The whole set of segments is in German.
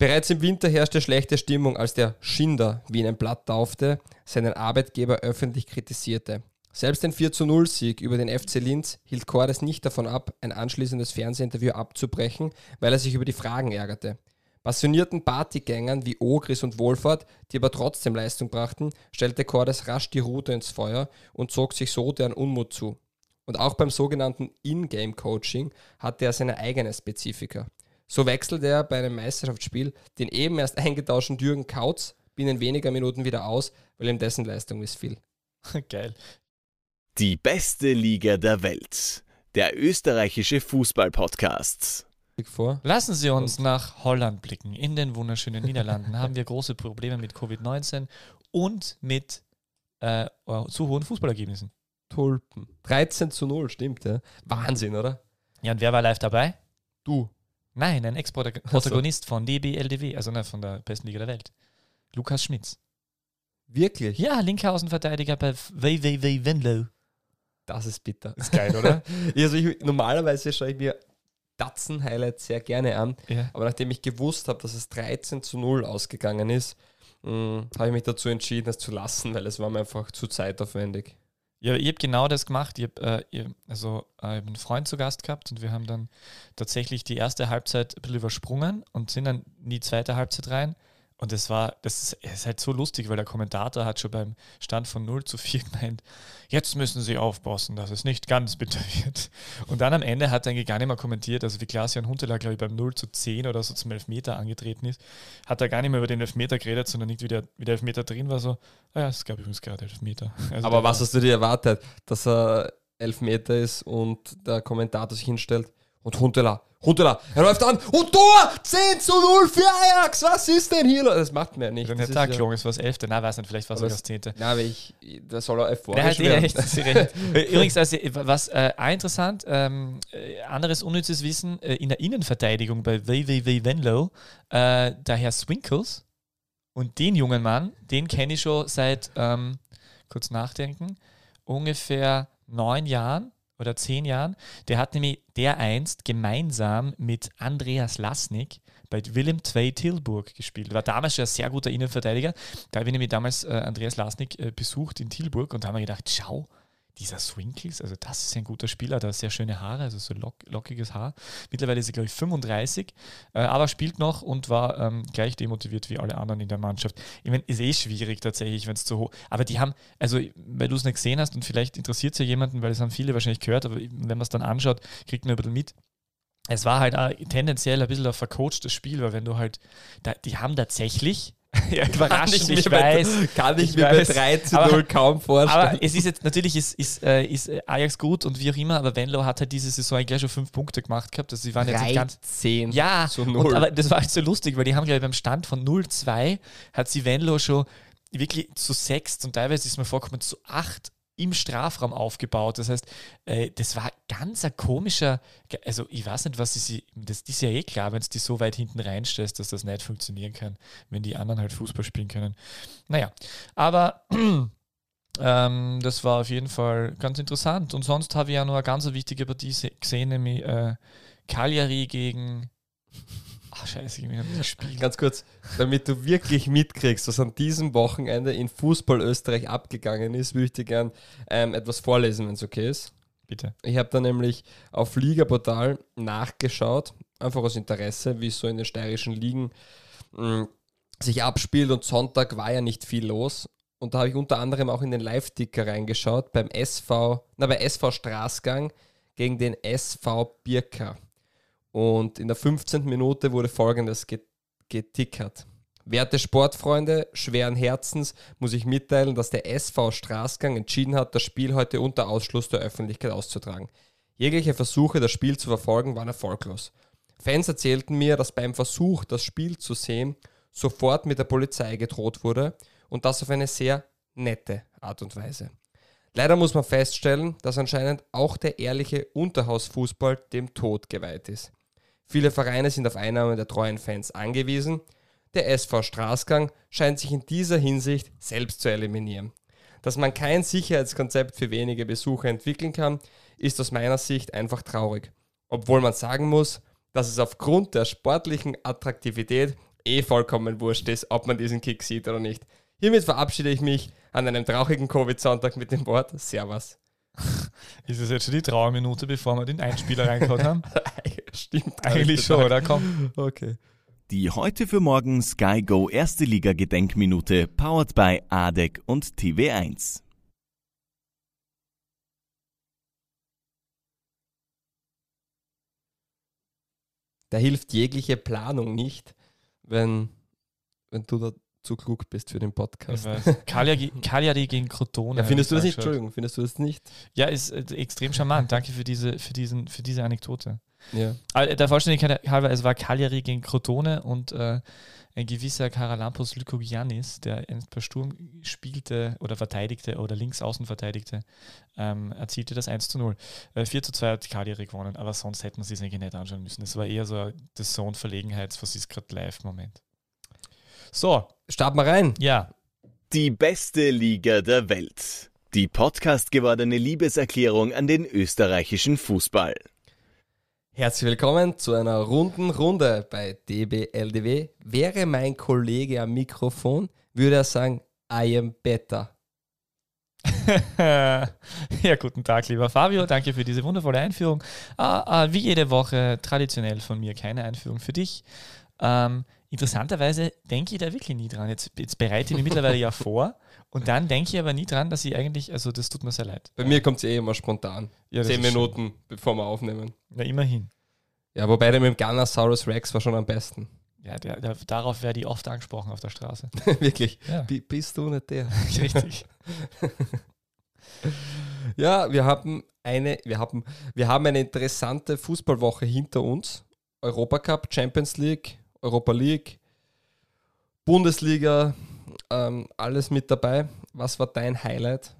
Bereits im Winter herrschte schlechte Stimmung, als der Schinder, wie ihn ein Blatt taufte, seinen Arbeitgeber öffentlich kritisierte. Selbst den 4-0-Sieg über den FC Linz hielt Cordes nicht davon ab, ein anschließendes Fernsehinterview abzubrechen, weil er sich über die Fragen ärgerte. Passionierten Partygängern wie Ogris und Wohlfahrt, die aber trotzdem Leistung brachten, stellte Cordes rasch die Rute ins Feuer und zog sich so deren Unmut zu. Und auch beim sogenannten In-Game-Coaching hatte er seine eigene Spezifika. So wechselte er bei einem Meisterschaftsspiel den eben erst eingetauschten Jürgen Kautz binnen weniger Minuten wieder aus, weil ihm dessen Leistung missfiel. Geil. Die beste Liga der Welt. Der österreichische Fußball-Podcast. Vor. Lassen Sie uns nach Holland blicken. In den wunderschönen Niederlanden haben wir große Probleme mit Covid-19 und mit äh, zu hohen Fußballergebnissen. Tulpen. 13 zu 0, stimmt, ja. Wahnsinn, oder? Ja, und wer war live dabei? Du. Nein, ein Ex-Protagonist von DB LDW, also ne, von der besten Liga der Welt. Lukas Schmitz. Wirklich? Ja, linker Außenverteidiger bei WWW Venlo. Das ist bitter. Ist geil, oder? also ich, normalerweise schaue ich mir Datsen-Highlights sehr gerne an, ja. aber nachdem ich gewusst habe, dass es 13 zu 0 ausgegangen ist, hm, habe ich mich dazu entschieden, es zu lassen, weil es war mir einfach zu zeitaufwendig. Ja, ich habe genau das gemacht. Ich habe äh, also, äh, hab einen Freund zu Gast gehabt und wir haben dann tatsächlich die erste Halbzeit ein bisschen übersprungen und sind dann in die zweite Halbzeit rein. Und das war, das ist, ist, halt so lustig, weil der Kommentator hat schon beim Stand von 0 zu 4 gemeint, jetzt müssen sie aufpassen, dass es nicht ganz bitter wird. Und dann am Ende hat er eigentlich gar nicht mehr kommentiert, also wie Klaas-Jan Huntelaar, glaube ich, beim 0 zu 10 oder so zum Elfmeter angetreten ist, hat er gar nicht mehr über den Elfmeter geredet, sondern nicht, wie der, wie der Elfmeter drin war, so, ah ja, es gab übrigens gerade Elfmeter. Also Aber was hast du dir erwartet, dass er Elfmeter ist und der Kommentator sich hinstellt und Huntelaar, Huntelaar, er läuft an und Tor! 10 zu 0 für Ajax! Was ist denn hier? Das macht mir nicht. Dann hätte er gelungen, es war das 11. Nein, weiß nicht, vielleicht war es sogar das 10. Nein, aber ich, das soll er vor. Nein, eh recht, recht. Übrigens, also, was äh, interessant, ähm, äh, anderes unnützes Wissen, äh, in der Innenverteidigung bei WWW Venlo, äh, der Herr Swinkles und den jungen Mann, den kenne ich schon seit, ähm, kurz nachdenken, ungefähr neun Jahren oder zehn Jahren. Der hat nämlich der einst gemeinsam mit Andreas Lasnik bei Willem II Tilburg gespielt. War damals schon ein sehr guter Innenverteidiger. Da habe ich nämlich damals äh, Andreas Lasnik äh, besucht in Tilburg und da haben wir gedacht, schau, dieser Swinkles, also das ist ein guter Spieler, der hat sehr schöne Haare, also so lock, lockiges Haar. Mittlerweile ist er, glaube ich, 35, äh, aber spielt noch und war ähm, gleich demotiviert wie alle anderen in der Mannschaft. Ich meine, ist eh schwierig tatsächlich, wenn es zu hoch Aber die haben, also, weil du es nicht gesehen hast und vielleicht interessiert es ja jemanden, weil es haben viele wahrscheinlich gehört, aber wenn man es dann anschaut, kriegt man ein bisschen mit es war halt tendenziell ein bisschen ein vercoachtes Spiel, weil wenn du halt, da, die haben tatsächlich ja, überraschend, ich, ich weiß. Kann ich, ich mir weiß. bei 3 zu 0 aber, kaum vorstellen. Aber es ist jetzt, natürlich ist, ist, äh, ist Ajax gut und wie auch immer, aber Venlo hat halt diese Saison gleich schon fünf Punkte gemacht gehabt. Also sie waren jetzt ganz. 10 ja, zu 0. Und, aber das war halt so lustig, weil die haben, glaube ich, beim Stand von 0-2 hat sie Venlo schon wirklich zu sechs und teilweise ist mir vorgekommen zu acht im Strafraum aufgebaut. Das heißt, äh, das war ganz ein komischer, also ich weiß nicht, was sie, das ist ja eh klar, wenn es die so weit hinten reinstellst, dass das nicht funktionieren kann, wenn die anderen halt Fußball spielen können. Naja, aber ähm, das war auf jeden Fall ganz interessant. Und sonst habe ich ja noch eine ganz wichtige Partie gesehen, nämlich äh, Cagliari gegen Ach, scheiße, ich habe gespielt. Ganz kurz, damit du wirklich mitkriegst, was an diesem Wochenende in Fußball Österreich abgegangen ist, würde ich dir gern ähm, etwas vorlesen, wenn es okay ist. Bitte. Ich habe da nämlich auf Liga-Portal nachgeschaut, einfach aus Interesse, wie es so in den steirischen Ligen mh, mm, sich abspielt und Sonntag war ja nicht viel los. Und da habe ich unter anderem auch in den Live-Ticker reingeschaut beim SV, na bei SV Straßgang gegen den SV Birka. Und in der 15. Minute wurde folgendes getickert. Werte Sportfreunde, schweren Herzens muss ich mitteilen, dass der SV Straßgang entschieden hat, das Spiel heute unter Ausschluss der Öffentlichkeit auszutragen. Jegliche Versuche, das Spiel zu verfolgen, waren erfolglos. Fans erzählten mir, dass beim Versuch, das Spiel zu sehen, sofort mit der Polizei gedroht wurde und das auf eine sehr nette Art und Weise. Leider muss man feststellen, dass anscheinend auch der ehrliche Unterhausfußball dem Tod geweiht ist. Viele Vereine sind auf Einnahmen der treuen Fans angewiesen. Der SV Straßgang scheint sich in dieser Hinsicht selbst zu eliminieren. Dass man kein Sicherheitskonzept für wenige Besucher entwickeln kann, ist aus meiner Sicht einfach traurig. Obwohl man sagen muss, dass es aufgrund der sportlichen Attraktivität eh vollkommen wurscht ist, ob man diesen Kick sieht oder nicht. Hiermit verabschiede ich mich an einem traurigen Covid-Sonntag mit dem Wort Servus. Ist es jetzt schon die Trauerminute, bevor wir den Einspieler reingehauen haben? Stimmt. Eigentlich schon, oder? Komm. Okay. Die heute für morgen Sky Go Erste Liga Gedenkminute powered by ADEC und TV1. Da hilft jegliche Planung nicht, wenn, wenn du da zu klug bist für den Podcast. Cagliari, Cagliari gegen Crotone. Ja, findest du das ich nicht? Entschuldigung, findest du das nicht? Ja, ist äh, extrem charmant. Danke für diese, für diesen, für diese Anekdote. Ja. Aber der Vollständigkeit halber, es war Cagliari gegen Crotone und äh, ein gewisser Karalampos Lykogiannis, der einst bei Sturm spielte oder verteidigte oder links außen verteidigte, ähm, erzielte das 1 zu 0. Äh, 4 zu 2 hat Cagliari gewonnen, aber sonst hätten sie es eigentlich nicht anschauen müssen. Es war eher so das Zone-Verlegenheits, was ist gerade live-Moment. So, Start mal rein. ja, Die beste Liga der Welt. Die Podcast gewordene Liebeserklärung an den österreichischen Fußball. Herzlich willkommen zu einer runden Runde bei DBLDW. Wäre mein Kollege am Mikrofon, würde er sagen, I am better. ja, guten Tag, lieber Fabio. Danke für diese wundervolle Einführung. Ah, ah, wie jede Woche traditionell von mir keine Einführung für dich. Ähm, interessanterweise denke ich da wirklich nie dran. Jetzt, jetzt bereite ich mich mittlerweile ja vor und dann denke ich aber nie dran, dass ich eigentlich, also das tut mir sehr leid. Bei mir kommt es eh immer spontan. Ja, Zehn Minuten, bevor wir aufnehmen. schön. Na, immerhin. Ja, wobei der mit dem Ganosaurus Rex war schon am besten. Ja, der, der, darauf werde ich oft angesprochen auf der Straße. Wirklich. Ja, Bi- Bist du nicht der? richtig. Ja, wir haben eine, wir haben, wir haben eine interessante Fußballwoche hinter uns. Europacup, Champions League, Europa League, Bundesliga, ähm, alles mit dabei. Was war dein Highlight?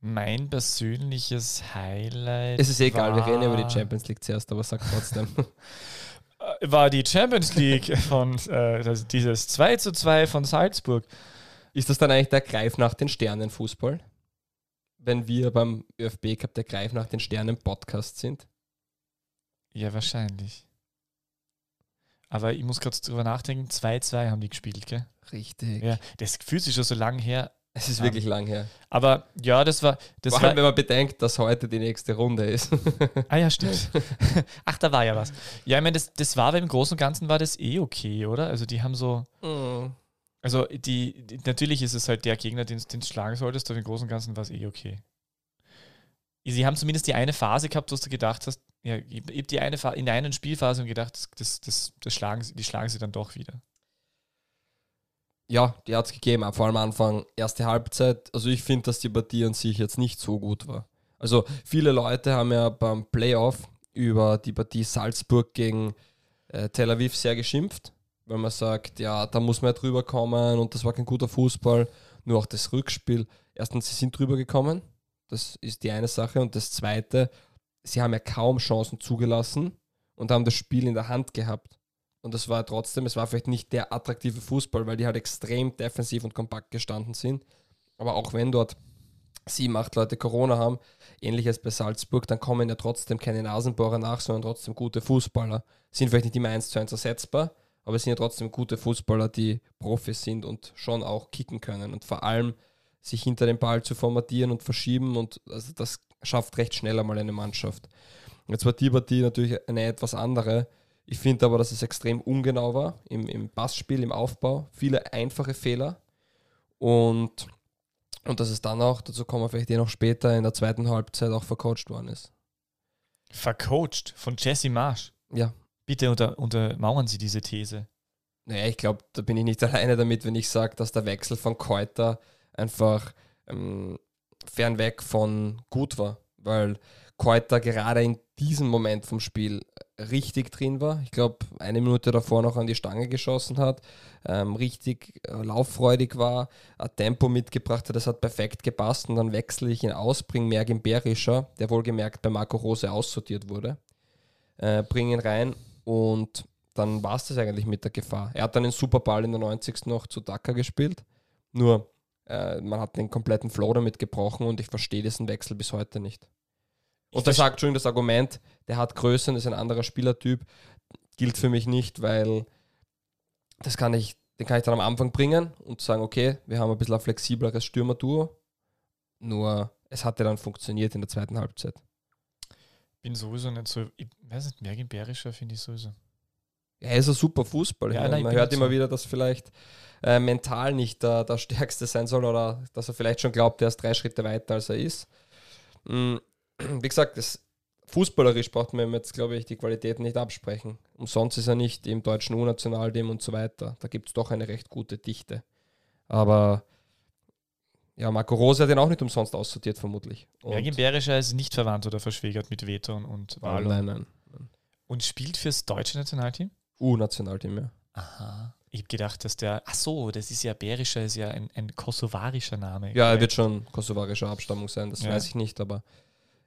Mein persönliches Highlight. Es ist egal, wir reden über die Champions League zuerst, aber sag trotzdem. Äh, war die Champions League von äh, das, dieses 2 zu 2 von Salzburg. Ist das dann eigentlich der Greif nach den Sternen Fußball? Wenn wir beim ÖFB Cup der Greif nach den Sternen Podcast sind? Ja, wahrscheinlich. Aber ich muss gerade drüber nachdenken, 2-2 haben die gespielt, gell? Richtig. Ja, das fühlt sich schon so lang her. Es ist Ähm, wirklich lang her. Aber ja, das war. Das Vor allem, war wenn man bedenkt, dass heute die nächste Runde ist. ah ja, stimmt. Ach, da war ja was. Ja, ich meine, das, das war aber im Großen und Ganzen war das eh okay, oder? Also die haben so. Mm. Also die, die natürlich ist es halt der Gegner, den den du schlagen solltest, aber im Großen und Ganzen war es eh okay. Sie haben zumindest die eine Phase gehabt, wo du gedacht hast, ja, hab die eine in der einen Spielphase und gedacht, das, das, das schlagen, sie- die schlagen sie dann doch wieder. Ja, die hat es gegeben, vor allem Anfang, erste Halbzeit. Also ich finde, dass die Partie an sich jetzt nicht so gut war. Also viele Leute haben ja beim Playoff über die Partie Salzburg gegen äh, Tel Aviv sehr geschimpft, weil man sagt, ja, da muss man ja drüber kommen und das war kein guter Fußball. Nur auch das Rückspiel. Erstens, sie sind drüber gekommen. Das ist die eine Sache. Und das zweite, sie haben ja kaum Chancen zugelassen und haben das Spiel in der Hand gehabt. Und das war trotzdem, es war vielleicht nicht der attraktive Fußball, weil die halt extrem defensiv und kompakt gestanden sind. Aber auch wenn dort sieben, acht Leute Corona haben, ähnliches bei Salzburg, dann kommen ja trotzdem keine Nasenbohrer nach, sondern trotzdem gute Fußballer. Sind vielleicht nicht immer eins zu eins ersetzbar, aber es sind ja trotzdem gute Fußballer, die Profis sind und schon auch kicken können. Und vor allem sich hinter den Ball zu formatieren und verschieben und also das schafft recht schnell einmal eine Mannschaft. Jetzt war die Partie natürlich eine etwas andere. Ich finde aber, dass es extrem ungenau war im, im Passspiel, im Aufbau. Viele einfache Fehler. Und, und dass es dann auch, dazu kommen wir vielleicht eh noch später, in der zweiten Halbzeit auch vercoacht worden ist. Vercoacht von Jesse Marsch. Ja. Bitte unter, untermauern Sie diese These. Naja, ich glaube, da bin ich nicht alleine damit, wenn ich sage, dass der Wechsel von Keuter einfach ähm, fernweg von gut war, weil Keuter gerade in diesem Moment vom Spiel richtig drin war. Ich glaube, eine Minute davor noch an die Stange geschossen hat, ähm, richtig äh, lauffreudig war, ein Tempo mitgebracht hat, das hat perfekt gepasst und dann wechsle ich ihn aus, bringe Mergin Berischer, der wohlgemerkt bei Marco Rose aussortiert wurde, äh, bringe ihn rein und dann war es das eigentlich mit der Gefahr. Er hat dann den Superball in der 90. noch zu Daka gespielt. Nur, äh, man hat den kompletten Flow damit gebrochen und ich verstehe diesen Wechsel bis heute nicht. Und da sagt schon das Argument, der hat Größe und ist ein anderer Spielertyp, gilt für mich nicht, weil das kann ich, den kann ich dann am Anfang bringen und sagen, okay, wir haben ein bisschen ein flexibleres Stürmerduo. Nur es hatte dann funktioniert in der zweiten Halbzeit. Bin sowieso nicht so, ich weiß nicht, Mergin Berischer finde ich sowieso. Ja, er ist ein super Fußball. Ja, nein, Man hört immer wieder, dass vielleicht äh, mental nicht der, der Stärkste sein soll oder dass er vielleicht schon glaubt, er ist drei Schritte weiter, als er ist. Mm, Wie gesagt, das, fußballerisch braucht man ihm jetzt, glaube ich, die Qualitäten nicht absprechen. Umsonst ist er nicht im deutschen U-Nationalteam und so weiter. Da gibt es doch eine recht gute Dichte. Aber ja, Marco Rose hat ihn auch nicht umsonst aussortiert, vermutlich. Mergin Berischer ist nicht verwandt oder verschwägert mit Veton und Walo. nein, nein. Und spielt fürs deutsche Nationalteam? U-Nationalteam, ja. Aha. Ich habe gedacht, dass der. Ach so, das ist ja Berischer, ist ja ein, ein kosovarischer Name. Ja, er wird schon kosovarischer Abstammung sein, das Ja. weiß ich nicht, aber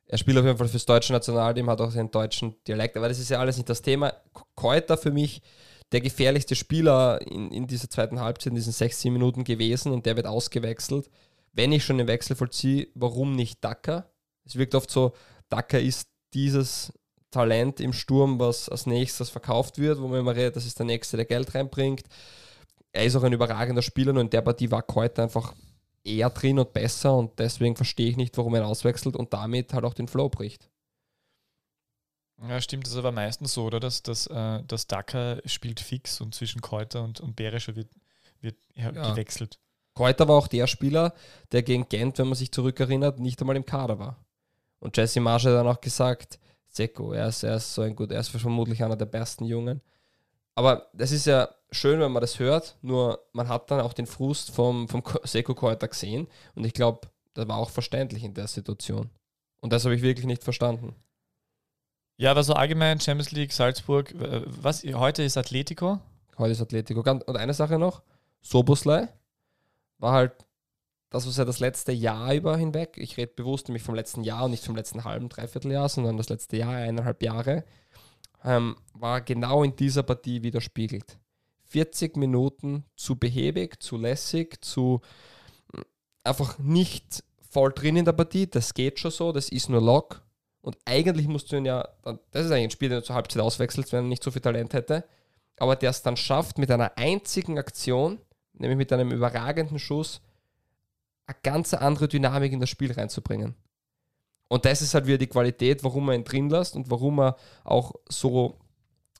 er spielt auf jeden Fall fürs deutsche Nationalteam, hat auch den deutschen Dialekt, aber das ist ja alles nicht das Thema. Keuter für mich der gefährlichste Spieler in, in dieser zweiten Halbzeit, in diesen sechs, sieben Minuten gewesen und der wird ausgewechselt. Wenn ich schon den Wechsel vollziehe, warum nicht Dacker? Es wirkt oft so, Dacker ist dieses Talent im Sturm, was als nächstes verkauft wird, wo man immer redet, das ist der Nächste, der Geld reinbringt. Er ist auch ein überragender Spieler, nur in der Partie war Keuter einfach eher drin und besser und deswegen verstehe ich nicht, warum er ihn auswechselt und damit halt auch den Flow bricht. Ja, stimmt, das ist aber meistens so, oder? Dass, dass, äh, dass Dacker spielt fix und zwischen Keuter und, und Berischer wird, wird ja, Ja. gewechselt. Keuter war auch der Spieler, der gegen Gent, wenn man sich zurückerinnert, nicht einmal im Kader war. Und Jesse Marsch hat dann auch gesagt, Seko, er ist, er ist so ein gut, er ist vermutlich einer der besten Jungen. Aber das ist ja schön, wenn man das hört, nur man hat dann auch den Frust vom, vom Ko- Seko Keuter gesehen und ich glaube, das war auch verständlich in der Situation. Und das habe ich wirklich nicht verstanden. Ja, aber so allgemein Champions League, Salzburg, was heute ist Atletico. Heute ist Atletico. Und eine Sache noch, Soboslai war halt das, was er das letzte Jahr über hinweg, ich rede bewusst nämlich vom letzten Jahr und nicht vom letzten halben, dreiviertel Jahr, sondern das letzte Jahr, eineinhalb Jahre, ähm, war genau in dieser Partie widerspiegelt. 40 Minuten zu behäbig, zu lässig, zu mm, einfach nicht voll drin in der Partie, das geht schon so, das ist nur Lock. Und eigentlich musst du ihn ja, das ist eigentlich ein Spiel, den du zur Halbzeit auswechselst, wenn er nicht so viel Talent hätte aber der es dann schafft, mit einer einzigen Aktion, nämlich mit einem überragenden Schuss, eine ganz andere Dynamik in das Spiel reinzubringen. Und das ist halt wieder die Qualität, warum er ihn drin lässt und warum er auch so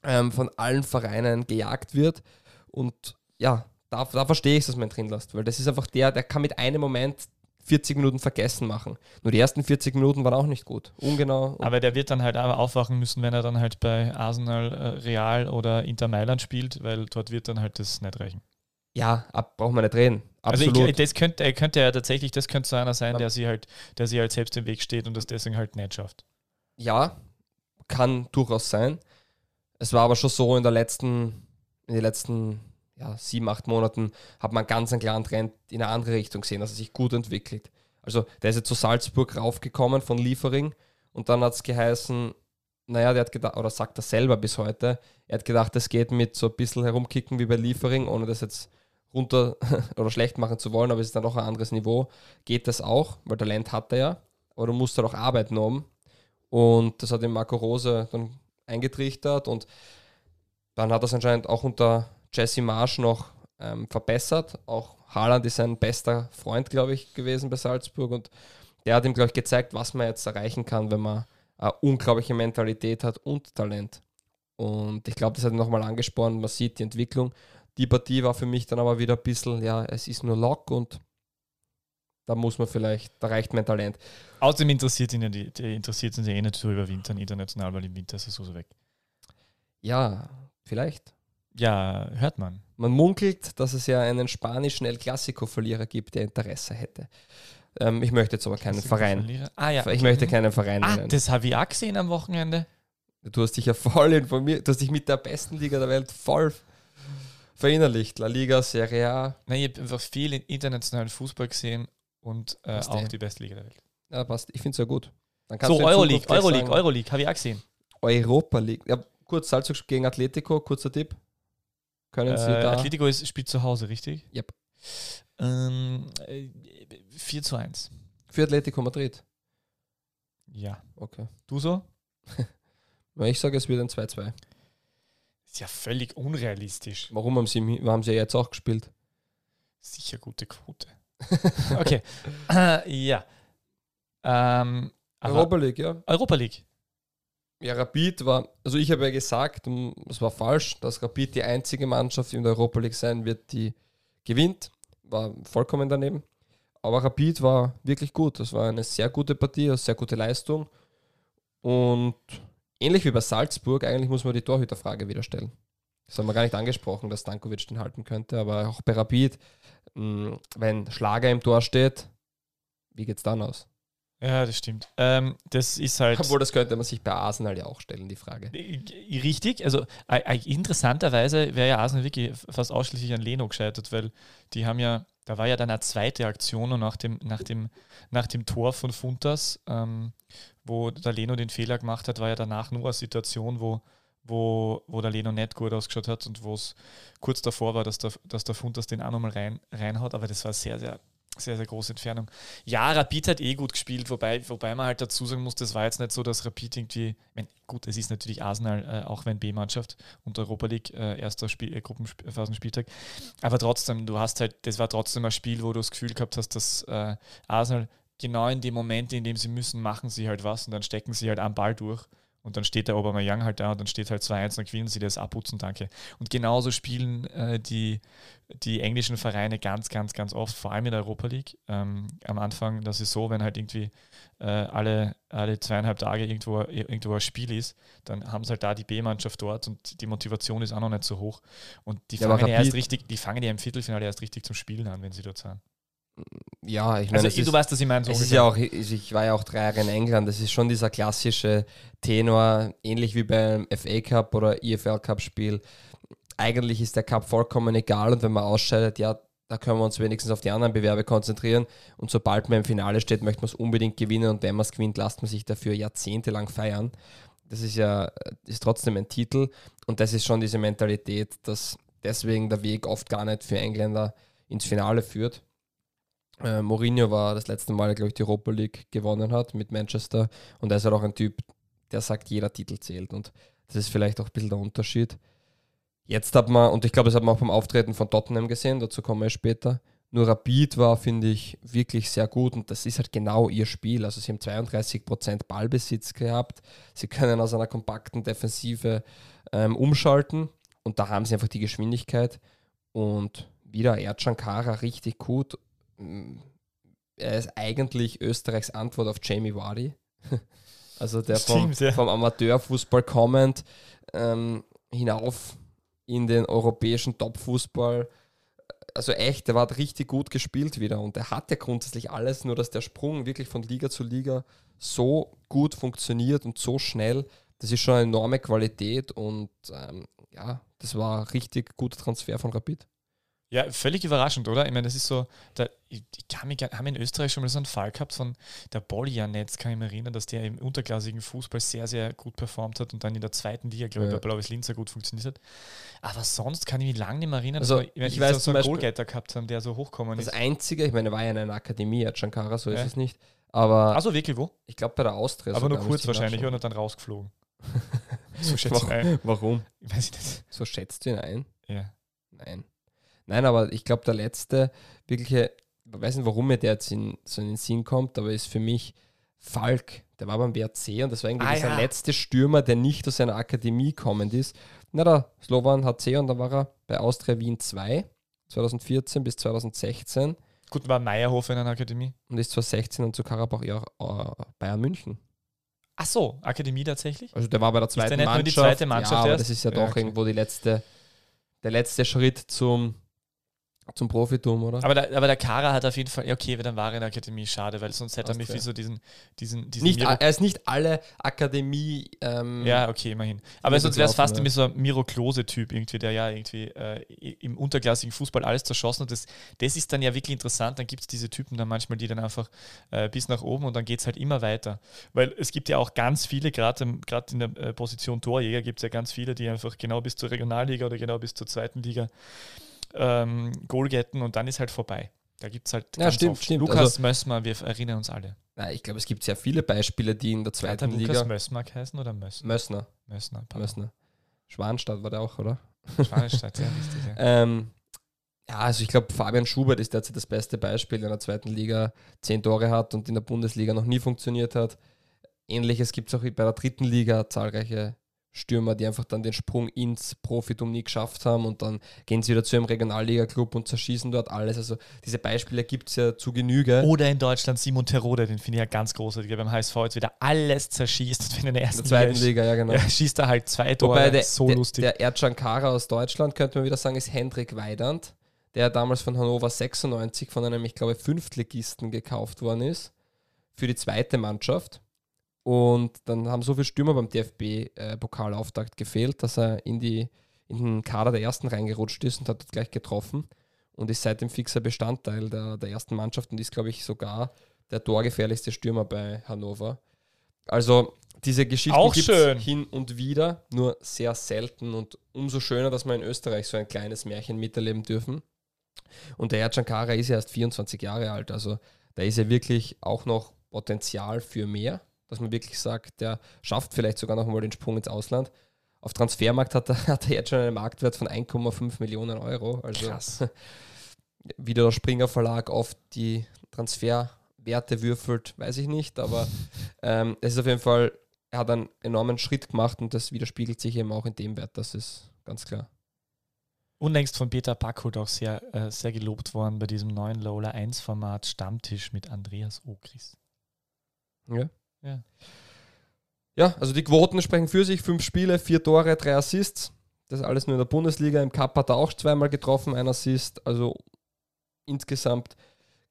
ähm, von allen Vereinen gejagt wird. Und ja, da, da verstehe ich, dass man ihn drin lässt, weil das ist einfach der, der kann mit einem Moment 40 Minuten vergessen machen. Nur die ersten 40 Minuten waren auch nicht gut. Ungenau. Aber der wird dann halt auch aufwachen müssen, wenn er dann halt bei Arsenal, äh, Real oder Inter Mailand spielt, weil dort wird dann halt das nicht reichen. ja, ab, braucht man nicht reden. Absolut. Also ich, das könnte, er könnte ja tatsächlich, das könnte so einer sein, der sie halt, der sie halt selbst im Weg steht und das deswegen halt nicht schafft. ja, kann durchaus sein. Es war aber schon so in der letzten, in den letzten ja, sieben, acht Monaten hat man ganz einen klaren Trend in eine andere Richtung gesehen, dass er sich gut entwickelt. Also der ist jetzt zu Salzburg raufgekommen von Liefering und dann hat es geheißen, naja, der hat gedacht, oder sagt er selber bis heute, er hat gedacht, es geht mit so ein bisschen herumkicken wie bei Liefering, ohne das jetzt runter oder schlecht machen zu wollen, aber es ist dann doch ein anderes Niveau. Geht das auch, weil Talent hat er ja, aber du musst halt auch arbeiten um. Und das hat ihm Marco Rose dann eingetrichtert und dann hat er es anscheinend auch unter Jesse Marsch noch ähm, verbessert. Auch Haaland ist sein bester Freund, glaube ich, gewesen bei Salzburg und der hat ihm, glaube ich, gezeigt, was man jetzt erreichen kann, wenn man eine unglaubliche Mentalität hat und Talent. Und ich glaube, das hat ihn nochmal angespornt. Man sieht die Entwicklung. Die Partie war für mich dann aber wieder ein bisschen, ja, es ist nur Lock und da muss man vielleicht, da reicht mein Talent. Außerdem interessiert ihn ja die, die interessiert ihn ja eh nicht zu überwintern international, weil im Winter ist er so, so weg. Ja, vielleicht. Ja, hört man. Man munkelt, dass es ja einen spanischen El Clasico-Verlierer gibt, der Interesse hätte. Ähm, ich möchte jetzt aber keinen Verein. Ah ja. Ich möchte keinen Verein Ah, nennen. das habe ich auch gesehen am Wochenende. Du hast dich ja voll informiert, du hast dich mit der besten Liga der Welt voll verinnerlicht. La Liga, Serie A. Nein, ich habe einfach viel internationalen Fußball gesehen und äh, auch denn? die beste Liga der Welt. Ja, passt. Ich finde es ja gut. So, Euroleague, Euroleague, Euroleague, habe ich auch gesehen. Europa League. Ja, kurz Salzburg gegen Atletico, kurzer Tipp. Können Sie Äh, da. Atletico ist, spielt zu Hause, richtig? Yep. Ähm, äh, 4 zu 1. Für Atletico Madrid. Ja. Okay. Du so? Ich sage, es wird ein 2-2. Ist ja völlig unrealistisch. Warum haben sie, haben sie jetzt auch gespielt? Sicher gute Quote. okay. Ja. Ähm, Europa League, ja. Europa League. Ja, Rapid war, also ich habe ja gesagt, das war falsch, dass Rapid die einzige Mannschaft in der Europa League sein wird, die gewinnt. War vollkommen daneben. Aber Rapid war wirklich gut. Das war eine sehr gute Partie, eine sehr gute Leistung. Und ähnlich wie bei Salzburg, eigentlich muss man die Torhüterfrage wieder stellen. Das haben wir gar nicht angesprochen, dass Stankovic den halten könnte, aber auch bei Rapid, wenn Schlager im Tor steht, wie geht's dann aus? Ja, das stimmt. Ähm, das ist halt. Obwohl, das könnte man sich bei Arsenal ja auch stellen, die Frage. Äh, Richtig, also äh, äh, interessanterweise wäre ja Arsenal wirklich fast ausschließlich an Leno gescheitert, weil die haben ja, da war ja dann eine zweite Aktion und nach dem, nach dem, nach dem Tor von Funtas, ähm, wo der Leno den Fehler gemacht hat, war ja danach nur eine Situation, wo, wo, wo der Leno nicht gut ausgeschaut hat und wo es kurz davor war, dass der, dass der Funtas den auch nochmal rein, reinhaut, aber das war sehr, sehr, sehr, sehr große Entfernung. Ja, Rapid hat eh gut gespielt, wobei, wobei man halt dazu sagen muss, das war jetzt nicht so, dass Rapid irgendwie, mein, gut, es ist natürlich Arsenal, äh, auch wenn B-Mannschaft und Europa League äh, erster Spiel, äh, Gruppenphasenspieltag, aber trotzdem, du hast halt, das war trotzdem ein Spiel, wo du das Gefühl gehabt hast, dass äh, Arsenal genau in dem Moment, in dem sie müssen, machen sie halt was und dann stecken sie halt am Ball durch. Und dann steht der Aubameyang halt da und dann steht halt 2-1, dann gewinnen sie das abputzen, danke. Und genauso spielen äh, die, die englischen Vereine ganz, ganz, ganz oft, vor allem in der Europa League. Ähm, am Anfang der Saison, wenn halt irgendwie äh, alle, alle zweieinhalb Tage irgendwo, irgendwo ein Spiel ist, dann haben sie halt da die B-Mannschaft dort und die Motivation ist auch noch nicht so hoch. Und die Ja, fangen ja erst richtig, die fangen ja im Viertelfinale erst richtig zum Spielen an, wenn sie dort sind. Ja, ich meine, Also du weißt, dass ich meine, so Es ist ja auch, ich war ja auch drei Jahre in England, das ist schon dieser klassische Tenor, ähnlich wie beim FA Cup oder EFL Cup Spiel. Eigentlich ist der Cup vollkommen egal und wenn man ausscheidet, ja, da können wir uns wenigstens auf die anderen Bewerbe konzentrieren und sobald man im Finale steht, möchte man es unbedingt gewinnen und wenn man es gewinnt, lasst man sich dafür jahrzehntelang feiern. Das ist ja ist trotzdem ein Titel und das ist schon diese Mentalität, dass deswegen der Weg oft gar nicht für Engländer ins Finale führt. Äh, Mourinho war das letzte Mal, glaube ich, die Europa League gewonnen hat mit Manchester. Und er ist halt auch ein Typ, der sagt, jeder Titel zählt. Und das ist vielleicht auch ein bisschen der Unterschied. Jetzt hat man, und ich glaube, das hat man auch beim Auftreten von Tottenham gesehen, dazu kommen wir später. Nur Rapid war, finde ich, wirklich sehr gut und das ist halt genau ihr Spiel. Also sie haben 32% Ballbesitz gehabt. Sie können aus einer kompakten Defensive ähm, umschalten und da haben sie einfach die Geschwindigkeit. Und wieder Erdschan richtig gut. Er ist eigentlich Österreichs Antwort auf Jamie Vardy. Also der vom, Stimmt, ja. vom Amateurfußball kommend ähm, hinauf in den europäischen Topfußball. Also echt, der war richtig gut gespielt wieder und er hatte grundsätzlich alles, nur dass der Sprung wirklich von Liga zu Liga so gut funktioniert und so schnell, das ist schon eine enorme Qualität und ähm, ja, das war ein richtig guter Transfer von Rapid. Ja, völlig überraschend, oder? Ich meine, das ist so, da, ich, ich haben wir in Österreich schon mal so einen Fall gehabt von der Bollianetz, kann ich mich erinnern, dass der im unterklassigen Fußball sehr, sehr gut performt hat und dann in der zweiten Liga, glaube ich, Ja. bei Blaues Linz sehr gut funktioniert hat. Aber sonst kann ich mich lange nicht mehr erinnern, Also, dass wir ich so, weiß so einen Goalgetter gehabt haben, der so hochkommen Das ist. Einzige, ich meine, er war ja in einer Akademie, Chankara, so ist Ja. es nicht, aber Also wirklich wo? ich glaube bei der Austria. Aber nur kurz ich wahrscheinlich und dann rausgeflogen. so schätze ich Warum? ein. Warum? Ich weiß nicht. So schätzt du ihn ein? Ja. Nein. Nein, aber ich glaube, der letzte wirkliche, ich weiß nicht, warum mir der jetzt in, so in den Sinn kommt, aber ist für mich Falk. Der war beim WRC und das war irgendwie Ah, dieser ja. letzte Stürmer, der nicht aus seiner Akademie kommend ist. Na, der Slovan HC und dann war er bei Austria Wien 2, 2014 bis 2016 Gut, war Meierhofer in einer Akademie. und ist 2016 dann zu Karabach ja äh, Bayern München. Ach so, Akademie tatsächlich? Also der war bei der der zweiten nicht nur Mannschaft. die zweite Mannschaft ja, aber erst? das ist ja Ja, doch okay. irgendwo die letzte, der letzte Schritt zum, zum Profitum, oder? Aber der, aber der Kara hat auf jeden Fall, ja, okay, dann war er in der Akademie, schade, weil sonst hätte er mich wie so diesen, diesen, diesen nicht, Miro, er ist nicht alle Akademie. Ähm, Ja, okay, immerhin. Aber sonst wäre es fast ja. so ein Miro Klose-Typ, irgendwie, der ja irgendwie äh, im unterklassigen Fußball alles zerschossen hat. Das, das ist dann ja wirklich interessant. Dann gibt es diese Typen dann manchmal, die dann einfach äh, bis nach oben und dann geht es halt immer weiter. Weil es gibt ja auch ganz viele, gerade gerade in der äh, Position Torjäger gibt es ja ganz viele, die einfach genau bis zur Regionalliga oder genau bis zur zweiten Liga ähm, Goal getten und dann ist halt vorbei. Da gibt es halt Ja, stimmt, stimmt. Lukas Also- Mössmer, wir erinnern uns alle. Nein, ich glaube, es gibt sehr viele Beispiele, die in der er zweiten Lukas Liga. Mössmer geheißen oder Mössner? Mössner. Mössner, pardon. Mössner. Schwanstadt war der auch, oder? Schwanstadt, ja, richtig. Ja. Ähm, ja, also ich glaube, Fabian Schubert ist derzeit das beste Beispiel, der in der zweiten Liga zehn Tore hat und in der Bundesliga noch nie funktioniert hat. Ähnliches gibt es auch bei der dritten Liga, zahlreiche Stürmer, die einfach dann den Sprung ins Profitum nie geschafft haben und dann gehen sie wieder zu einem Regionalliga-Club und zerschießen dort alles. Also diese Beispiele gibt es ja zu Genüge. Oder in Deutschland Simon Terode, den finde ich ja ganz großartig, der beim HSV jetzt wieder alles zerschießt und in der ersten in der zweiten Liga, Liga, ja genau. Ja, schießt er halt zwei Tore, Wobei der, so der, lustig. Der Erdschan aus Deutschland, könnte man wieder sagen, ist Hendrik Weidand, der damals von Hannover 96 von einem, ich glaube, Fünftligisten gekauft worden ist für die zweite Mannschaft und dann haben so viele Stürmer beim DFB-Pokalauftakt äh, gefehlt, dass er in, die, in den Kader der ersten reingerutscht ist und hat dort gleich getroffen und ist seitdem fixer Bestandteil der, der ersten Mannschaft und ist, glaube ich, sogar der torgefährlichste Stürmer bei Hannover. Also diese Geschichte gibt es hin und wieder, nur sehr selten und umso schöner, dass wir in Österreich so ein kleines Märchen miterleben dürfen. Und der Ercan Kara ist ja erst 24 Jahre alt, also da ist ja wirklich auch noch Potenzial für mehr dass man wirklich sagt, der schafft vielleicht sogar noch mal den Sprung ins Ausland. Auf Transfermarkt hat er, hat er jetzt schon einen Marktwert von 1,5 Millionen Euro. Also Krass. wie der Springer Verlag oft die Transferwerte würfelt, weiß ich nicht, aber ähm, es ist auf jeden Fall, er hat einen enormen Schritt gemacht und das widerspiegelt sich eben auch in dem Wert, das ist ganz klar. Unlängst von Peter Backholt auch sehr, äh, sehr gelobt worden bei diesem neuen Lola 1 Format Stammtisch mit Andreas Ogris. Ja. Ja. ja, also die Quoten sprechen für sich. Fünf Spiele, vier Tore, drei Assists. Das ist alles nur in der Bundesliga. Im Cup hat er auch zweimal getroffen, ein Assist. Also insgesamt